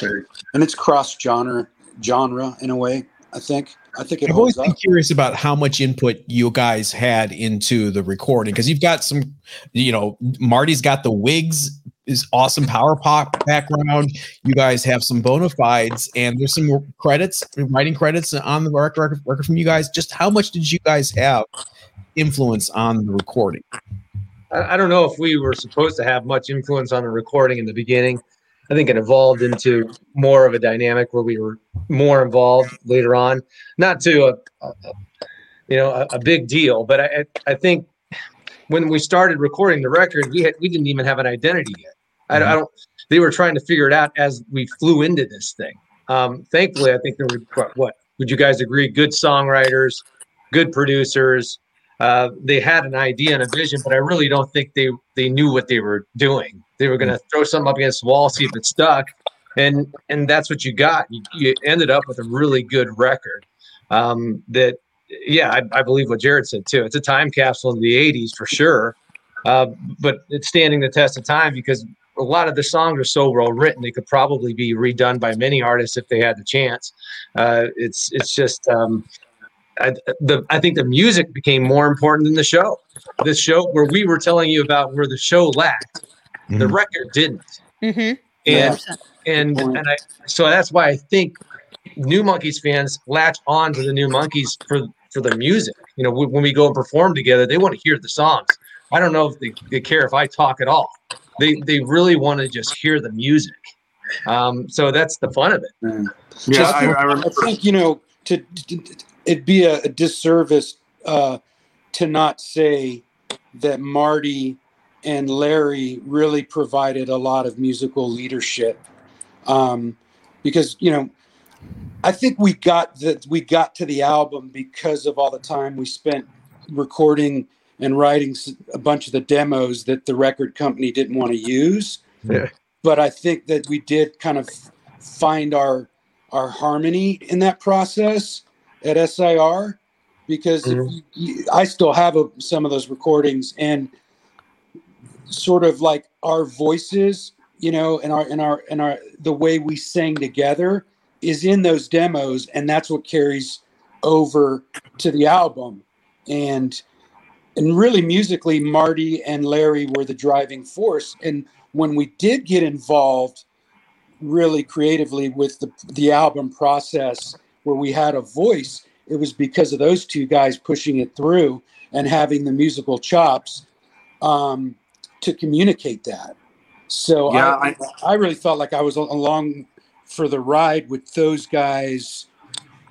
and it's cross genre genre in a way. I think. I think it I've always been curious about how much input you guys had into the recording because you've got some, you know, Marty's got the wigs is awesome power pop background. You guys have some bona fides, and there's some credits, writing credits on the record, record from you guys. Just how much did you guys have influence on the recording? I, don't know if we were supposed to have much influence on the recording in the beginning. I think it evolved into more of a dynamic where we were more involved later on. Not to a, a you know a, a, big deal, but I I think when we started recording the record, we had we didn't even have an identity yet. I, mm-hmm. I don't. They were trying to figure it out as we flew into this thing. Um, thankfully, I think there were what, what would you guys agree? Good songwriters, good producers, uh, they had an idea and a vision, but I really don't think they they knew what they were doing. They were going to throw something up against the wall, see if it stuck, and and that's what you got. You, you ended up with a really good record. Um, that yeah, I, I, believe what Jared said too. It's a time capsule in the '80s for sure, uh, but it's standing the test of time because a lot of the songs are so well written they could probably be redone by many artists if they had the chance. Uh, it's it's just um, I, the, I think the music became more important than the show. This show where we were telling you about where the show lacked, mm-hmm. the record didn't. Mm-hmm. And and and I so that's why I think New Monkees fans latch on to the New Monkees for for the music. You know, when we go and perform together, they want to hear the songs. I don't know if they, they care if I talk at all. They they really want to just hear the music. Um, so that's the fun of it. Mm. Yeah, just, I, I, I think you know to, to it'd be a, a disservice uh, to not say that Marty and Larry really provided a lot of musical leadership, um, because you know, I think we got that we got to the album because of all the time we spent recording and writing a bunch of the demos that the record company didn't want to use. Yeah. But I think that we did kind of find our our harmony in that process at SIR because mm-hmm. you, I still have a, some of those recordings and sort of like our voices you know, and our and our and our the way we sang together is in those demos, and that's what carries over to the album. And and really musically, Marty and Larry were the driving force. And when we did get involved really creatively with the, the album process where we had a voice, it was because of those two guys pushing it through and having the musical chops um, to communicate that. So Yeah, I, I really felt like I was along for the ride with those guys,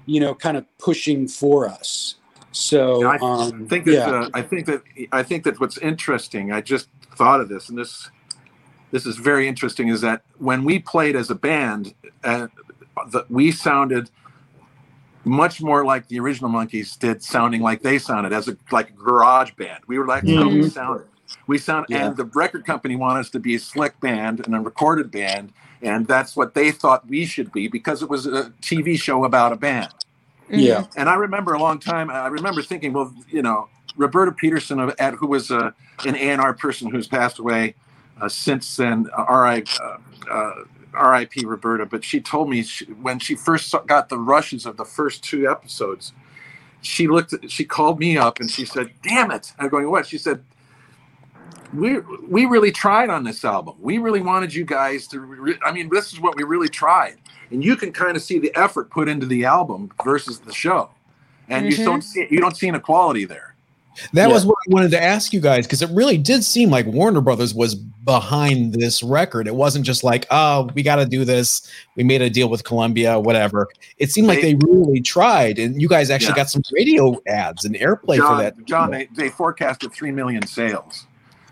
you know, kind of pushing for us. So I um, think that yeah. uh, I think that I think that what's interesting. I just thought of this, and this this is very interesting. Is that when we played as a band, uh, that we sounded much more like the original Monkees did, sounding like they sounded as a like a garage band. We were like how we sounded. We sound, Yeah. and the record company wanted us to be a slick band and a recorded band, and that's what they thought we should be because it was a TV show about a band. yeah. And I remember a long time. I remember thinking, well, you know, Roberta Peterson, of, at, who was uh, an A and R person who's passed away uh, since then. Uh, R.I. Uh, uh, R.I.P. Roberta. But she told me she, when she first saw, got the rushes of the first two episodes, she looked. At, she called me up and she said, "Damn it!" I'm going, "What?" She said. We, we really tried on this album. We really wanted you guys to. Re- I mean, this is what we really tried and you can kind of see the effort put into the album versus the show and you Mhm. don't see you don't see inequality there That Yeah. was what I wanted to ask you guys because it really did seem like Warner Brothers was behind this record. It wasn't just like, oh, we got to do this. We made a deal with Columbia, whatever. It seemed like They- they really tried, and you guys actually Yeah. got some radio ads and airplay john, for that. john they, they forecasted 3 million sales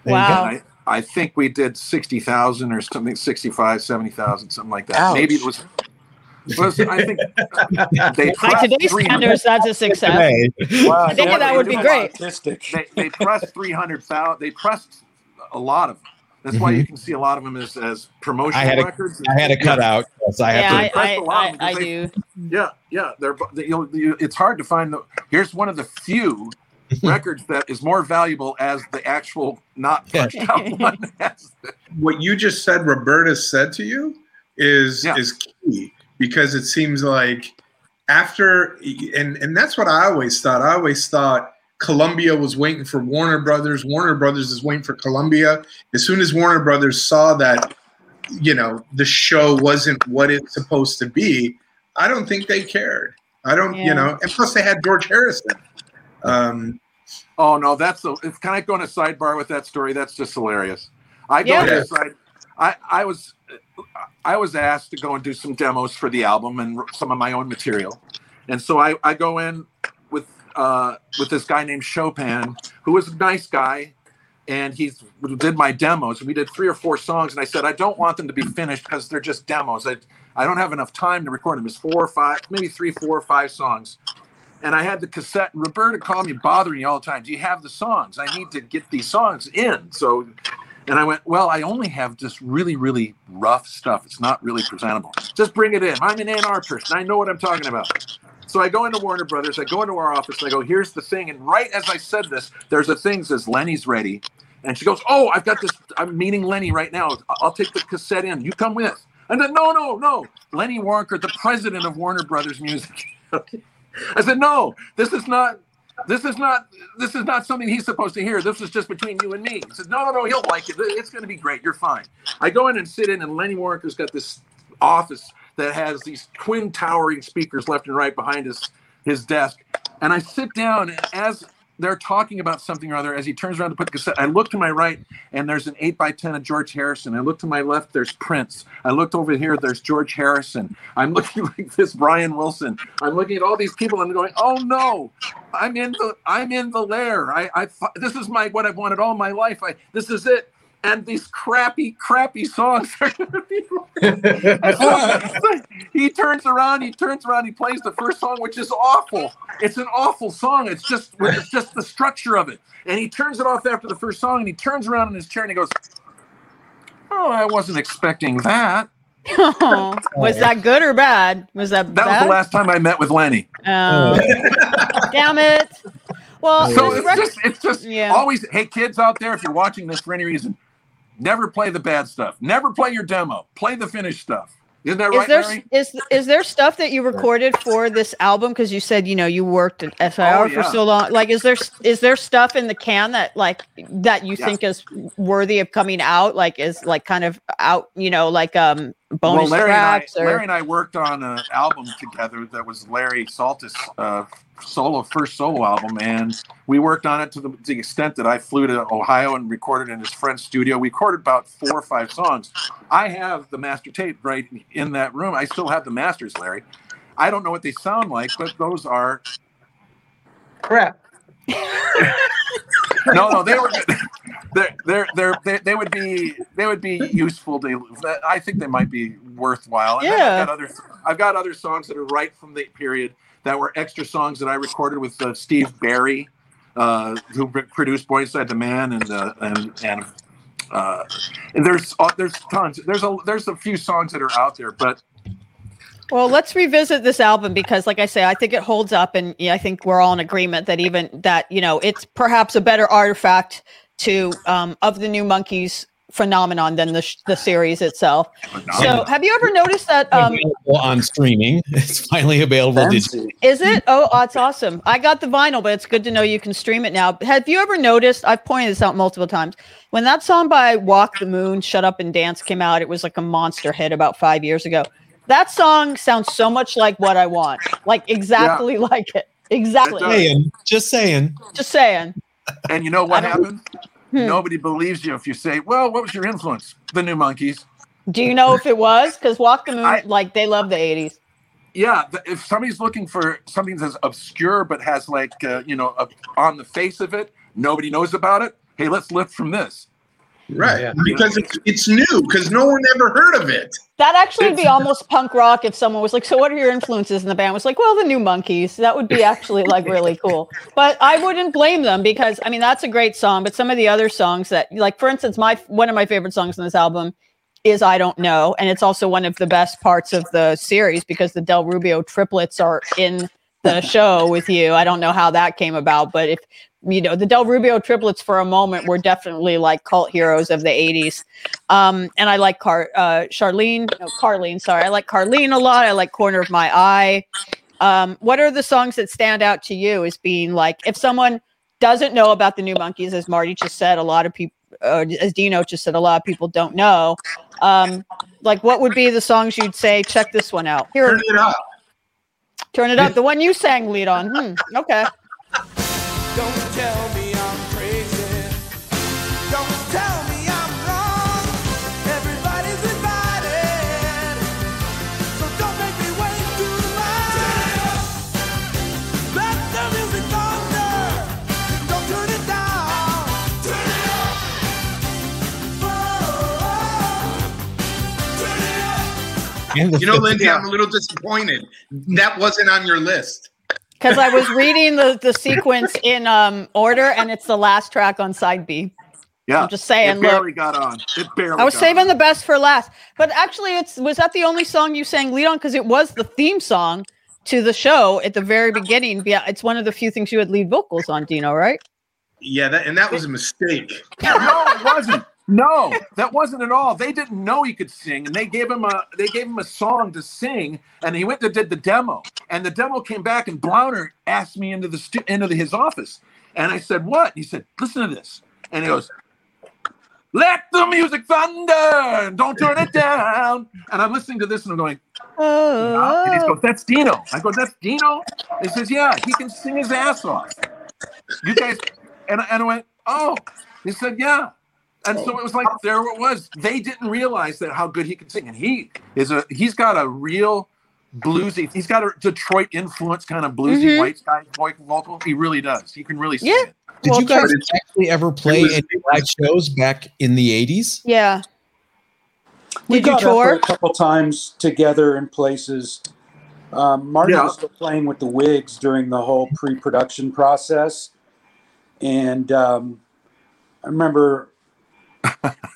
There. Wow. I, I think we did 60,000 or something 65 70,000 something like that Ouch. maybe it was was I think they By today's standards, that's a success. Wow. I think So that would be great. They, they pressed 300,000 they pressed a lot of them that's why Mhm. you can see a lot of them as, as promotional I had a- records I had a cutout. Yes, I have Yeah, to. I, I, I, I they- do. Yeah, yeah. They're they, you know, you, it's hard to find the. Here's one of the few records that is more valuable as the actual not Yeah. punched out one. What you just said roberta said to you is Yeah. is key because it seems like after and and that's what i always thought i always thought columbia was waiting for warner brothers warner brothers is waiting for columbia as soon as warner brothers saw that you know the show wasn't what it's supposed to be i don't think they cared i don't Yeah. you know and plus they had george harrison um oh no, that's the. If, can I go on a sidebar with that story? That's just hilarious. I go Yeah. on a side. I I was I was asked to go and do some demos for the album and some of my own material, and so I I go in with uh with this guy named Chopin who was a nice guy and he did my demos. We did three or four songs, and I said I don't want them to be finished because they're just demos. I I don't have enough time to record them. It's four or five, maybe three, four or five songs. And I had the cassette, Roberta called me, bothering me all the time. Do you have the songs? I need to get these songs in. So, and I went, well, I only have just really, really rough stuff. It's not really presentable. Just bring it in. I'm an A&R person. I know what I'm talking about. So I go into Warner Brothers. I go into our office. And I go, here's the thing. And right as I said this, there's a thing says Lenny's ready. And she goes, oh, I've got this. I'm meeting Lenny right now. I'll take the cassette in. You come with. And then, no, no, no. Lenny Waronker, the president of Warner Brothers Music. I said, no, this is not. This is not. This is not something he's supposed to hear. This is just between you and me. He said, no, no, no. He'll like it. It's going to be great. You're fine. I go in and sit in, and Lenny Waronker's got this office that has these twin towering speakers left and right behind his his desk. And I sit down, and as they're talking about something or other, as he turns around to put the cassette, I look to my right, and there's an eight by ten of George Harrison. I look to my left, there's Prince. I looked over here, there's George Harrison. I'm looking like this Brian Wilson. I'm looking at all these people, and I'm going, oh no, I'm in the I'm in the lair. I I this is my what I've wanted all my life. I this is it. And these crappy, crappy songs are going to be. he turns around, he turns around, he plays the first song, which is awful. It's an awful song. It's just, it's just the structure of it. And he turns it off after the first song, and he turns around in his chair and he goes, "Oh, I wasn't expecting that." was that good or bad? Was that That was the last time I met with Lenny. Oh. damn it. Well, So it's record- just, it's just Yeah. always, hey, kids out there, if you're watching this for any reason, Never play the bad stuff. Never play your demo. Play the finished stuff. Isn't that Is right, there Larry? is is there stuff that you recorded for this album? Because you said you know you worked at SIR Oh, for so long. Like, is there is there stuff in the can that like that you Yeah. think is worthy of coming out? Like, is like kind of out? You know, like um bonus well, Larry and, I, or Larry and I worked on an album together that was Larry Saltis' uh, solo first solo album, and we worked on it to the, to the extent that I flew to Ohio and recorded in his friend's studio. We recorded about four or five songs. I have the master tape right in that room. I still have the masters, Larry. I don't know what they sound like, but those are Crap. no, no, they were they're, they're, they're, they they would be they would be useful to I think they might be worthwhile. And Yeah. I've got other I've got other songs that are right from the period that were extra songs that I recorded with uh, Steve Barri, uh, who produced Boy Inside the Man and uh, and and uh, and there's uh, there's tons there's a there's a few songs that are out there, but Well, let's revisit this album because, like I say, I think it holds up, and I think we're all in agreement that even that you know it's perhaps a better artifact to um, of the New Monkees phenomenon than the sh- the series itself. So, have you ever noticed that? Um, on streaming. It's finally available. digitally. is it? Oh, that's awesome! I got the vinyl, but it's good to know you can stream it now. Have you ever noticed? I've pointed this out multiple times. When that song by Walk the Moon, "Shut Up and Dance" came out, it was like a monster hit about five years ago. That song sounds so much like what I want, like exactly like it. Exactly. Saying, just saying. Just saying. and you know what happened? Hmm. Nobody believes you if you say, "Well, what was your influence?" The New Monkees. Do you know if it was? Because Walk the Moon, I- like they love the '80s. yeah th- if somebody's looking for something that's obscure but has like uh, you know a, on the face of it nobody knows about it hey let's lift from this Right. Yeah. Because it's, it's new, because no one ever heard of it. That actually would be almost punk rock if someone was like, "So, what are your influences?" And the band was like, "Well, the New Monkees." That would be actually like really cool. But I wouldn't blame them because I mean that's a great song. But some of the other songs that, like for instance, my one of my favorite songs in this album is "I Don't Know," and it's also one of the best parts of the series because the Del Rubio triplets are in the show with you. I don't know how that came about, but if you know the Del Rubio triplets for a moment were definitely like cult heroes of the 80s. Um, and I like Car uh Charlene, no, Carlene, sorry. I like Carlene a lot. I like Corner of My Eye. Um, what are the songs that stand out to you as being like if someone doesn't know about the new monkees, as Marty just said, a lot of people uh, as Dino just said, a lot of people don't know. Um, like what would be the songs you'd say, check this one out? Here, Turn it up. turn it up. The one you sang lead on. Hmm, okay. Don't tell me I'm crazy. Don't tell me I'm wrong. Everybody's invited. So don't make me wait too long. Let the music thunder. Don't turn it down. Turn it up. Turn it up. You know, Lyndsey, I'm a little disappointed. That wasn't on your list. Because I was reading the the sequence in um order, and it's the last track on side B. yeah I'm just saying, it look. barely got on it barely I was got saving on. the best for last, but actually, it's was that the only song you sang lead on because it was the theme song to the show at the very beginning. Yeah, it's one of the few things you had lead vocals on, Dino, right? Yeah, that, and that was a mistake. no it wasn't no that wasn't at all. They didn't know he could sing and they gave him a they gave him a song to sing and he went to did the demo. And the demo came back and Browner asked me into the stu- into the, his office. And I said what? He said listen to this. And he goes let the music thunder don't turn it down. And I'm listening to this and I'm going "Yeah." and he Oh, goes that's Dino. I go that's Dino? He says yeah he can sing his ass off. You guys and, and I went oh. He said yeah and so it was like there it was. They didn't realize that how good he could sing, and he is a he's got a real bluesy. He's got a Detroit influence, kind of bluesy Mhm. white guy voice vocal. He really does. He can really sing Yeah. it. Did Well, you guys Charlie- actually ever play was- any live shows back in the 80s? yeah. We Did got up tour? a couple times together in places. Um, Marty Yeah. was still playing with the Wigs during the whole pre-production process, and um, I remember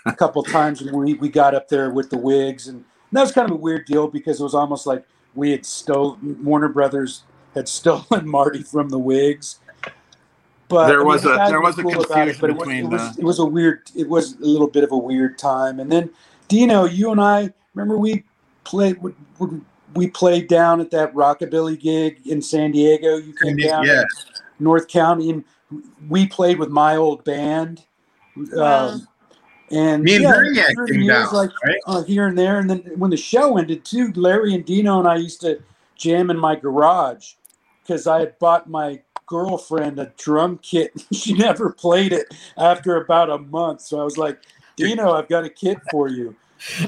a couple times when we, we got up there with the Wigs, and that was kind of a weird deal because it was almost like we had stolen Warner Brothers had stolen Marty from the Wigs. But There I mean, was a- there were was a about it, confusion but it was, between, it was uh, it was a weird it was a little bit of a weird time. And then Dino, you and I remember we played we played down at that rockabilly gig in San Diego. You came Yeah. down to North County and we played with my old band. Wow. Um, and Me and yeah, Brainiac through came years, down, like right? uh, here and there. And then when the show ended too, Larry and Dino and I used to jam in my garage because I had bought my girlfriend a drum kit. she never played it after about a month. So I was like, Dino, I've got a kit for you.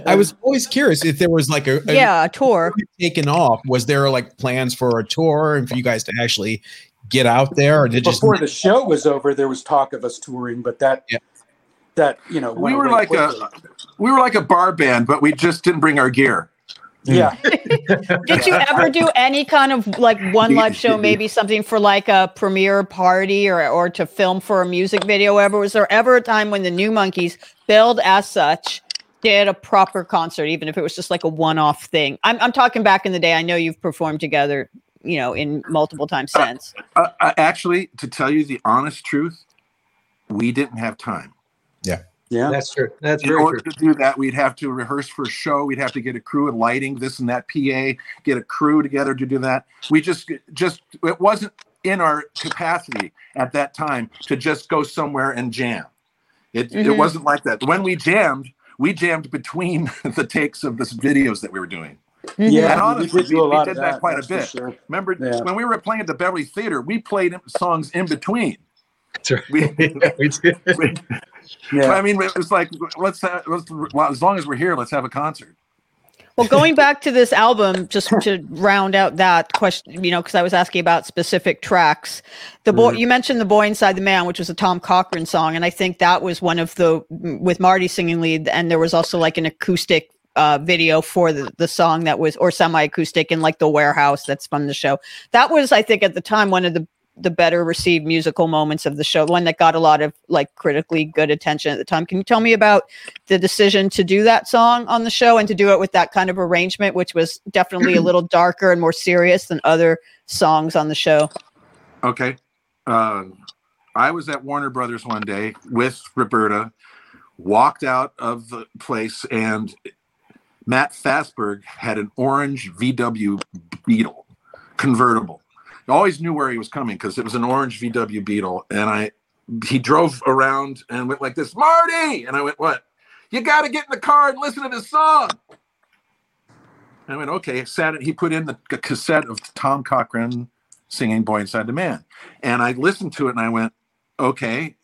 I was always curious if there was like a, a Yeah, a tour. taken off. Was there like plans for a tour and for you guys to actually get out there, or did it just Before the show was over, there was talk of us touring, but that Yeah. That you know We were like quickly. a we were like a bar band, but we just didn't bring our gear. yeah. Did you ever do any kind of like one live show, maybe something for like a premiere party or or to film for a music video? Ever was there ever a time when the New Monkees, billed as such, did a proper concert, even if it was just like a one-off thing? I'm I'm talking back in the day. I know you've performed together, you know, in multiple times since. Uh, uh, actually, to tell you the honest truth, we didn't have time. Yeah. Yeah, that's true. That's In very order true. to do that, we'd have to rehearse for a show. We'd have to get a crew and lighting, this and that, PA, get a crew together to do that. We just, just it wasn't in our capacity at that time to just go somewhere and jam. It, it Mhm. wasn't like that. When we jammed, we jammed between the takes of the videos that we were doing. Yeah. And honestly, did do we- a we did of that quite a bit. sure. Remember Yeah. when we were playing at the Beverly Theater, we played songs in between. That's right. We, we did. we- Yeah. I mean, it was like let's, have, let's well, as long as we're here, let's have a concert. Well, going back to this album, just to round out that question, you know, because I was asking about specific tracks. The boy Mhm. you mentioned, "The Boy Inside the Man," which was a Tom Cochrane song, and I think that was one of the with Marty singing lead, and there was also like an acoustic uh, video for the the song that was or semi acoustic in like the warehouse that's from the show. That was, I think, at the time one of the the better received musical moments of the show, one that got a lot of like critically good attention at the time. Can you tell me about the decision to do that song on the show and to do it with that kind of arrangement, which was definitely a little darker and more serious than other songs on the show? Okay. Uh, I was at Warner Brothers one day with Roberta, walked out of the place, and Matt Fassberg had an orange VW Beetle convertible. Always knew where he was coming because it was an orange VW Beetle. And I, he drove around and went like this, Marty. And I went, What? You got to get in the car and listen to this song. And I went, Okay. Sat. He put in the cassette of Tom Cochrane singing Boy Inside the Man. And I listened to it and I went, okay,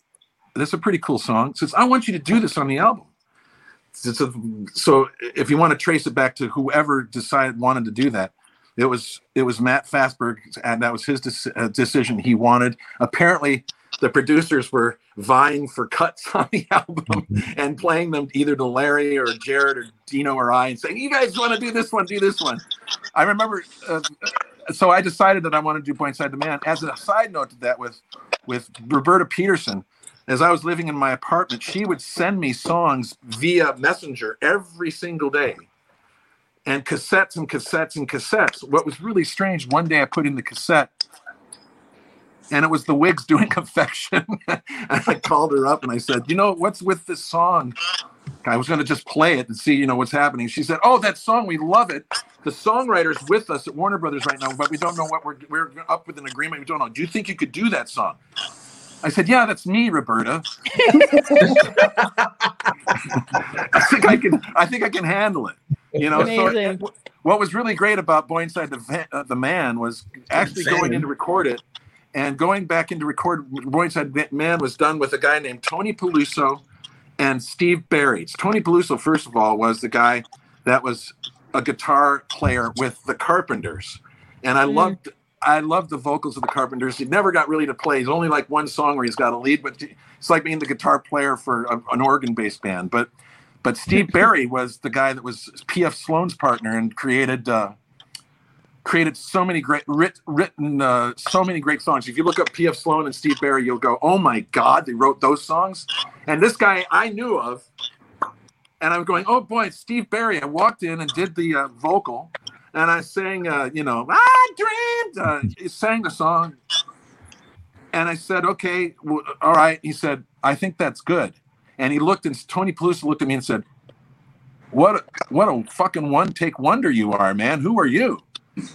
this is a pretty cool song. Says, I want you to do this on the album. A- so if you want to trace it back to whoever decided wanted to do that, it was it was Matt Fassberg, and that was his dec- uh, decision. He wanted apparently the producers were vying for cuts on the album and playing them either to Larry or Jared or Dino or I and saying, "You guys want to do this one? Do this one." I remember uh, so I decided that I wanted to do Boy Inside the Man. As a side note to that, with with Roberta Peterson, as I was living in my apartment, she would send me songs via Messenger every single day, and cassettes and cassettes and cassettes. What was really strange, one day I put in the cassette, and it was the Wigs doing Affection. and I called her up and I said, "You know what's with this song?" I was going to just play it and see, you know, what's happening. She said, "Oh, that song, we love it. The songwriter's with us at Warner Brothers right now, but we don't know what we're we're up with an agreement. We don't know. Do you think you could do that song?" I said, "Yeah, that's me, Roberta. I think I can. I think I can handle it. You know." So Amazing. it- what was really great about Boy Inside the Va- uh, the Man was actually going in to record it, and going back into record Boy Inside the Man was done with a guy named Tony Peluso and Steve Barri. Tony Peluso, first of all, was the guy that was a guitar player with the Carpenters, and I Mm. loved I loved the vocals of the Carpenters. He never got really to play. He's only like one song where he's got a lead, but it's like being the guitar player for a, an organ-based band. But but Steve Barri was the guy that was P.F. Sloan's partner and created uh, created so many great writ, written uh, so many great songs. If you look up P.F. Sloan and Steve Barri, you'll go, "Oh my God, they wrote those songs." And this guy I knew of, and I'm going, "Oh boy, Steve Barri." I walked in and did the uh, vocal, and I sang, uh, you know, "I dreamed." Uh, he sang the song, And I said, okay, w- all right. He said, I think that's good. And he looked and Tony Peluso looked at me and said, what, a- what a fucking one take wonder you are, man. Who are you?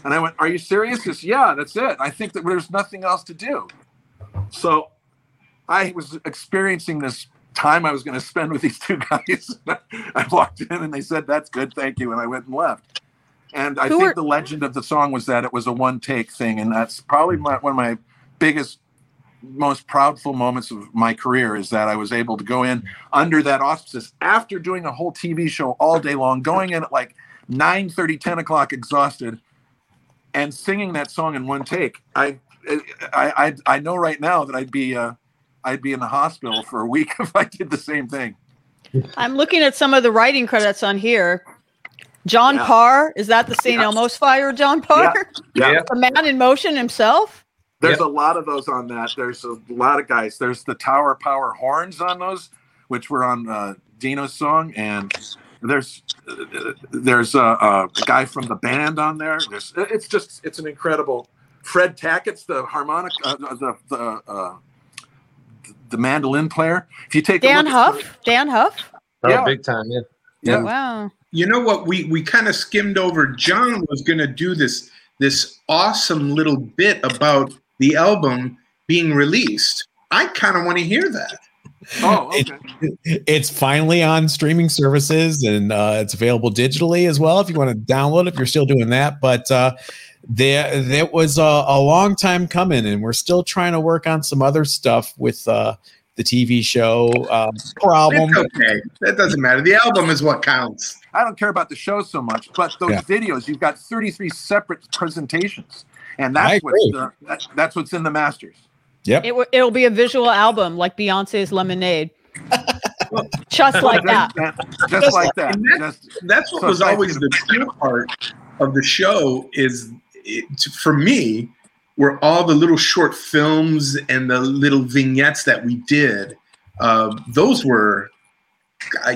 And I went, are you serious? He says, yeah, that's it. I think that there's nothing else to do. So I was experiencing this time I was going to spend with these two guys. I walked in and they said, that's good. Thank you. And I went and left. And I Who think are- the legend of the song was that it was a one take thing. And that's probably my, one of my biggest, most proudful moments of my career is that I was able to go in under that auspices after doing a whole TV show all day long, going in at like 9 30, 10 o'clock exhausted and singing that song in one take. I, I, I, I know right now that I'd be, uh, I'd be in the hospital for a week if I did the same thing. I'm looking at some of the writing credits on here. John Yeah. Parr, is that the St. Yeah. Elmo's Fire, John Parr? Yeah. The man in motion himself? There's a lot of those on that. There's a lot of guys. There's the Tower Power horns on those, which were on uh, Dino's song, and there's uh, there's a, a guy from the band on there. There's it's just it's an incredible. Fred Tackett's the harmonic, uh, the the uh, the mandolin player. If you take a Dan look at- Huff? Dann Huff? Oh, Yeah. big time. Yeah. Yeah. Wow. You know what? We we kind of skimmed over. John was going to do this this awesome little bit about the album being released. I kind of want to hear that. Oh, okay. It's finally on streaming services and uh, it's available digitally as well if you want to download if you're still doing that. But uh, there, that was a, a long time coming, and we're still trying to work on some other stuff with uh, the TV show uh, problem. It's okay. That doesn't matter. The album is what counts. I don't care about the show so much, but those Yeah. videos, you've got 33 separate presentations, and that's what's the, that, that's what's in the masters. Yep. It, w- it'll be a visual album like Beyonce's Lemonade. Just like that. Just like that. That- Just, That's what So was always the cool part of the show is it, for me were all the little short films and the little vignettes that we did. Uh, those were,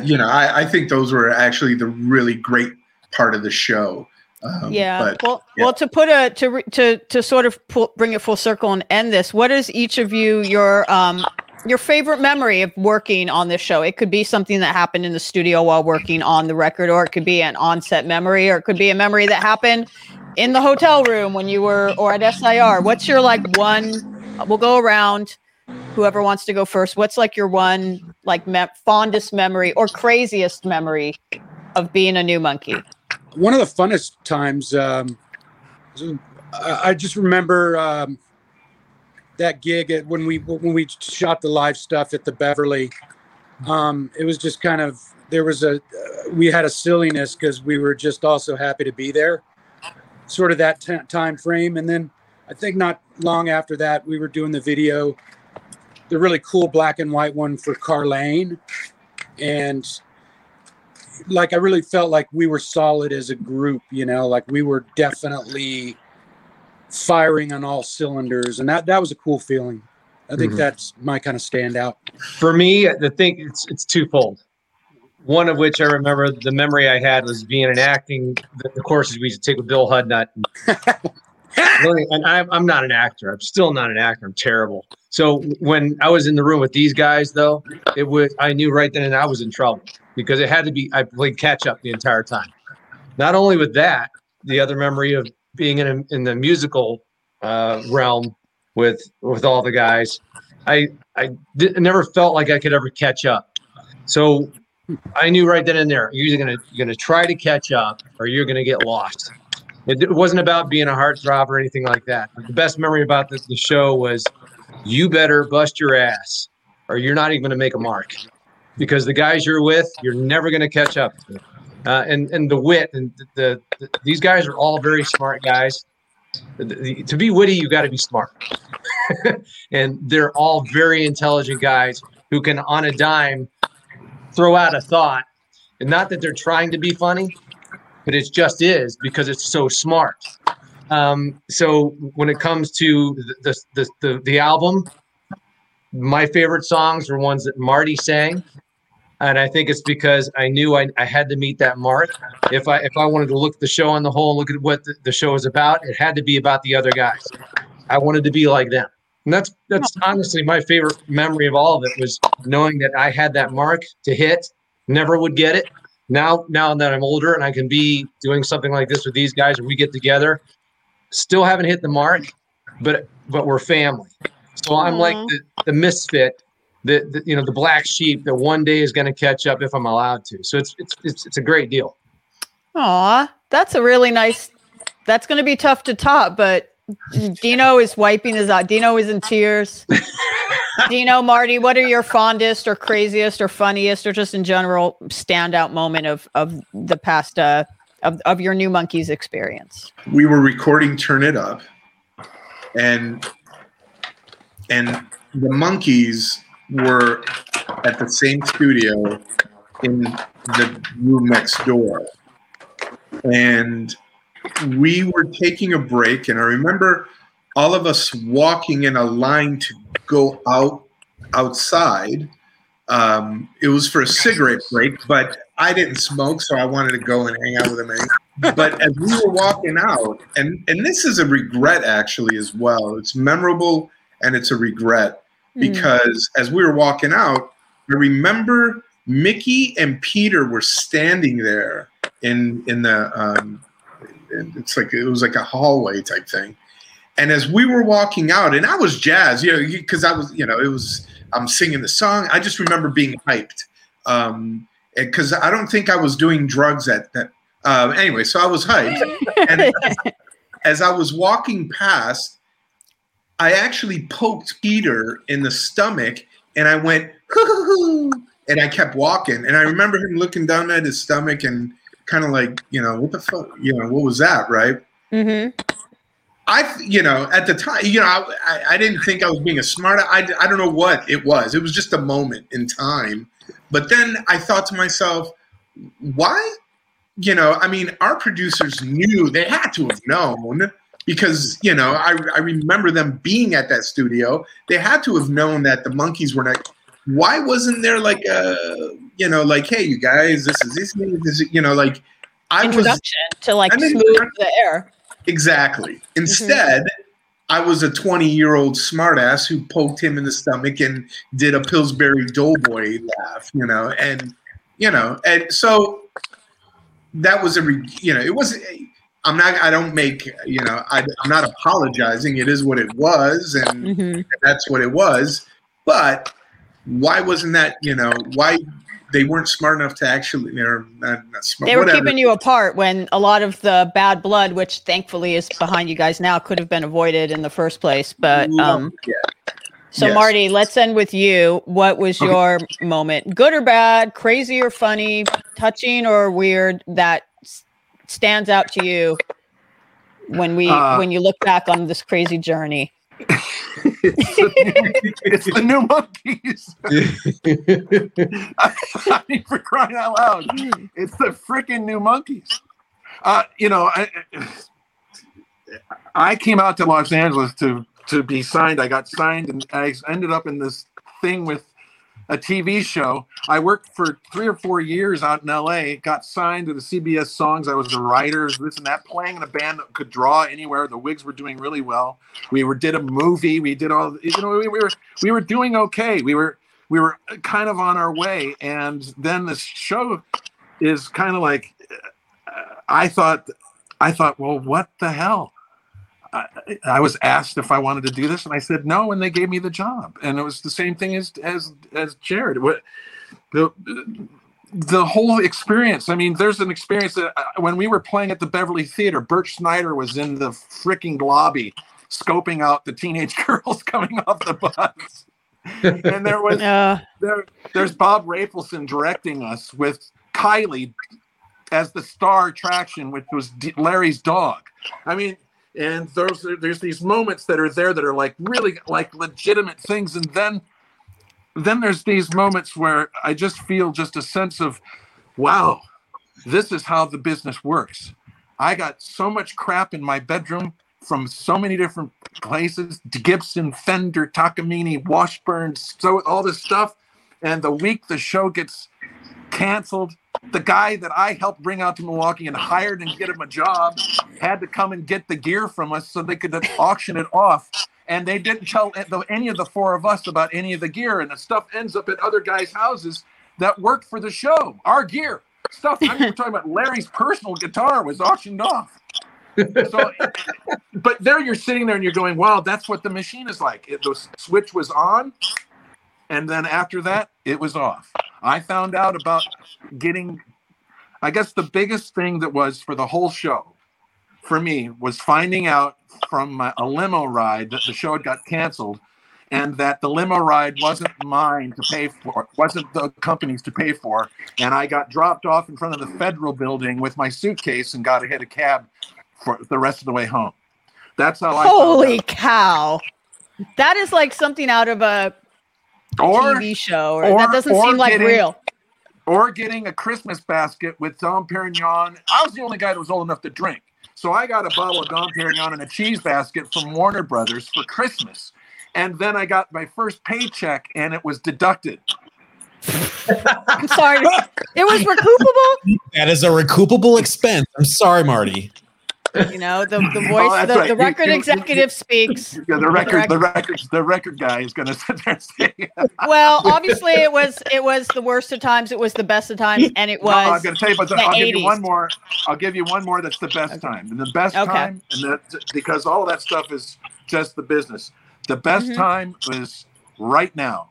you know, I, I think those were actually the really great part of the show. Um, yeah. but well, yeah. well, to put a to to to sort of pull, bring it full circle and end this. What is each of you your um your favorite memory of working on this show? It could be something that happened in the studio while working on the record, or it could be an on-set memory, or it could be a memory that happened in the hotel room when you were or at SIR. What's your like one? We'll go around. Whoever wants to go first. What's like your one like me- fondest memory or craziest memory of being a new monkee? One of the funnest times um, I just remember um, that gig at, when we when we shot the live stuff at the Beverly. Um, it was just kind of there was a uh, we had a silliness because we were just also happy to be there, sort of that t- time frame. And then I think not long after that we were doing the video, the really cool black and white one for Carlene, and like I really felt like we were solid as a group, you know, like we were definitely firing on all cylinders, and that that was a cool feeling. I think Mhm. that's my kind of standout. For me, the thing it's it's twofold. One of which I remember the memory I had was being in acting the, the courses we used to take with Bill Hudnut. Really, and I'm, I'm not an actor. I'm still not an actor. I'm terrible. So when I was in the room with these guys, though, it was I knew right then and I was in trouble because it had to be. I played catch up the entire time. Not only with that, the other memory of being in a, in the musical uh, realm with with all the guys, I I di- never felt like I could ever catch up. So I knew right then and there, you're gonna you're gonna try to catch up or you're gonna get lost. It, it wasn't about being a heartthrob or anything like that. The best memory about the, the show was you better bust your ass or you're not even gonna make a mark because the guys you're with, you're never gonna catch up. Uh, and and the wit and the, the, these guys are all very smart guys. The- the- to be witty, you got to be smart and they're all very intelligent guys who can on a dime throw out a thought and not that they're trying to be funny but it just is because it's so smart um, so when it comes to the, the, the, the album my favorite songs were ones that marty sang and i think it's because i knew i, I had to meet that mark if i if i wanted to look at the show on the whole and look at what the, the show is about it had to be about the other guys i wanted to be like them And that's that's honestly my favorite memory of all of it was knowing that I had that mark to hit, never would get it. Now, now that I'm older and I can be doing something like this with these guys, or we get together, still haven't hit the mark, but but we're family. So I'm like mm-hmm. the, the misfit, the, the you know the black sheep that one day is going to catch up if I'm allowed to. So it's it's it's, it's a great deal. Aw, that's a really nice. That's going to be tough to top, but Dino is wiping his eye. Dino is in tears. Dino, Marty, what are your fondest or craziest or funniest or just in general standout moment of of the past uh of, of your new monkees experience? we were recording Turn It Up, and and the monkees were at the same studio in the room next door, and we were taking a break, and I remember all of us walking in a line to go out outside. Um, it was for a cigarette break, but I didn't smoke, so I wanted to go and hang out with him. but as we were walking out, and and this is a regret actually as well. It's memorable and it's a regret because as we were walking out, I remember Mickey and Peter were standing there in in the um, it's like it was like a hallway type thing. And as we were walking out, and I was jazz, you know, because I was, you know, it was I'm singing the song. I just remember being hyped. Um, because I don't think I was doing drugs at that. Um, anyway, so I was hyped, and as I was walking past, I actually poked Peter in the stomach, and I went, "Hoo-hoo-hoo," and I kept walking. And I remember him looking down at his stomach and kind of like, you know, what the fuck, you know, what was that, right? Mm-hmm. I, you know, at the time, you know, I, I, I didn't think I was being a smart. I, I don't know what it was. It was just a moment in time. But then I thought to myself, why? You know, I mean, our producers knew they had to have known because, you know, I, I remember them being at that studio. They had to have known that the Monkees were not. Why wasn't there like a, you know, like, hey, you guys, this is this, this is, you know, like, I was Introduction to like I mean, smooth the air. Exactly. Mm-hmm. Instead, I was a 20 year old smartass who poked him in the stomach and did a Pillsbury Doughboy laugh, you know, and, you know, and so that was a, re- you know, it was, I'm not, I don't make, you know, I, I'm not apologizing. It is what it was. And Mhm. that's what it was. But why wasn't that, you know, why they weren't smart enough to actually, or not, not smart, They were whatever. keeping you apart when a lot of the bad blood, which thankfully is behind you guys now, could have been avoided in the first place. But um, yeah. so Yes. Marty, let's end with you. What was your moment, good or bad, crazy or funny, touching or weird, that stands out to you when we Uh, when you look back on this crazy journey? it's, the, it's the new Monkees. I mean, for crying out loud, it's the freaking new Monkees. Uh, you know, I, I came out to Los Angeles to to be signed. I got signed, and I ended up in this thing with a TV show. I worked for three or four years out in LA. Got signed to the CBS Songs. I was a writer, this and that, playing in a band that could draw anywhere. The Wigs were doing really well. We were did a movie. We did all. You know, we, we were we were doing okay. We were we were kind of on our way, and then this show is kind of like. uh, I thought, I thought, well, what the hell? I, I was asked if I wanted to do this, and I said no, and they gave me the job. And it was the same thing as as as Jared. What the the whole experience. I mean, there's an experience that uh, when we were playing at the Beverly Theater, Bert Schneider was in the freaking lobby, scoping out the teenage girls coming off the bus. and there was Uh, there, there's Bob Rafelson directing us with Kylie as the star attraction, which was D- Larry's dog. I mean, and there's there's these moments that are there that are like really like legitimate things, and then then there's these moments where I just feel just a sense of, wow, this is how the business works. I got so much crap in my bedroom from so many different places Gibson, Fender, Takamine, Washburn, so all this stuff. And the week the show gets canceled, the guy that I helped bring out to Milwaukee and hired and get him a job had to come and get the gear from us so they could auction it off. and they didn't tell any of the four of us about any of the gear, and the stuff ends up at other guys' houses that worked for the show. Our gear stuff. I'm talking about Larry's personal guitar was auctioned off. So, but there you're sitting there and you're going, "Wow, that's what the machine is like." It, the switch was on, and then after that, it was off. I found out about getting. I guess the biggest thing that was for the whole show, for me, was finding out from my, a limo ride that the show had got canceled, and that the limo ride wasn't mine to pay for, wasn't the company's to pay for, and I got dropped off in front of the federal building with my suitcase and got to hit a cab for the rest of the way home. That's how I. Holy cow. That is like something out of a Or TV show. Or, or- that doesn't or seem like getting- real. or getting a Christmas basket with Dom Perignon. I was the only guy that was old enough to drink. So I got a bottle of Dom Perignon and a cheese basket from Warner Brothers for Christmas. And then I got my first paycheck and it was deducted. I'm sorry. it was recoupable. That is a recoupable expense. I'm sorry, Marty. You know, the, the voice, that's the, right. the You- record you- you- executive speaks. Yeah, the record, the record, the record guy is going to sit there and say, Well, obviously, it was it was the worst of times. It was the best of times, and it No, I'm going to tell you, but the I'll give you one more. I'll give you one more. That's the best time, and the best Okay. time, and that because all of that stuff is just the business. The best Mhm. time is right now,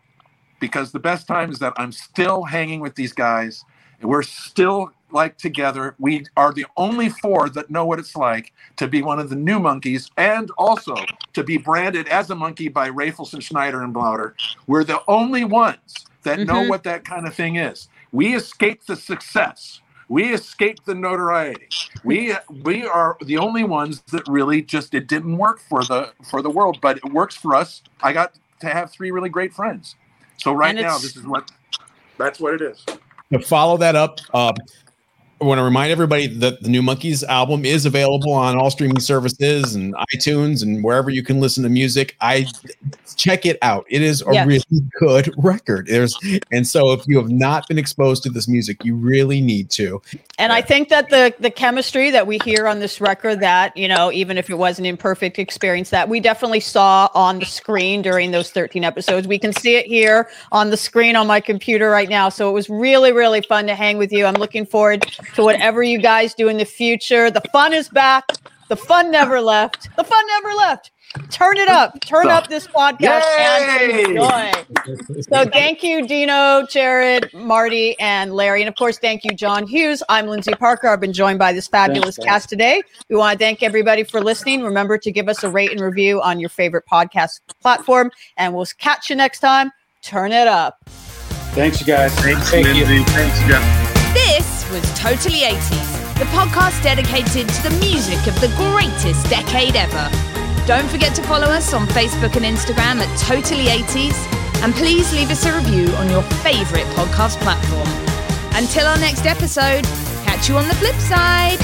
because the best time is that I'm still hanging with these guys, we're still like together. We are the only four that know what it's like to be one of the new Monkees, and also to be branded as a Monkee by Rafelson, Schneider, and Blauner. We're the only ones that know Mhm. what that kind of thing is. We escaped the success. We escaped the notoriety. We we are the only ones that really just it didn't work for the for the world, but it works for us. I got to have three really great friends. So right now, this is what that's what it is. To follow that up, um, I want to remind everybody that the New Monkees album is available on all streaming services and iTunes and wherever you can listen to music. I check it out. It is a Yes. really good record. There's and so if you have not been exposed to this music, you really need to. And I think that the the chemistry that we hear on this record, that you know, even if it was an imperfect experience, that we definitely saw on the screen during those 13 episodes. We can see it here on the screen on my computer right now. So it was really, really fun to hang with you. I'm looking forward to whatever you guys do in the future. The fun is back. The fun never left. The fun never left. Turn it up. Turn up this podcast and enjoy. So thank you, Dino, Jared, Marty, and Larry. And of course, thank you, John Hughes. I'm Lyndsey Parker. I've been joined by this fabulous Thanks, cast today. We want to thank everybody for listening. Remember to give us a rate and review on your favorite podcast platform. And we'll catch you next time. Turn it up. Thanks, you guys. Thanks, Thank you. Lyndsey. Thanks, Jeff. This was Totally 80s, the podcast dedicated to the music of the greatest decade ever. Don't forget to follow us on Facebook and Instagram at Totally 80s, and please leave us a review on your favorite podcast platform. Until our next episode, catch you on the flip side.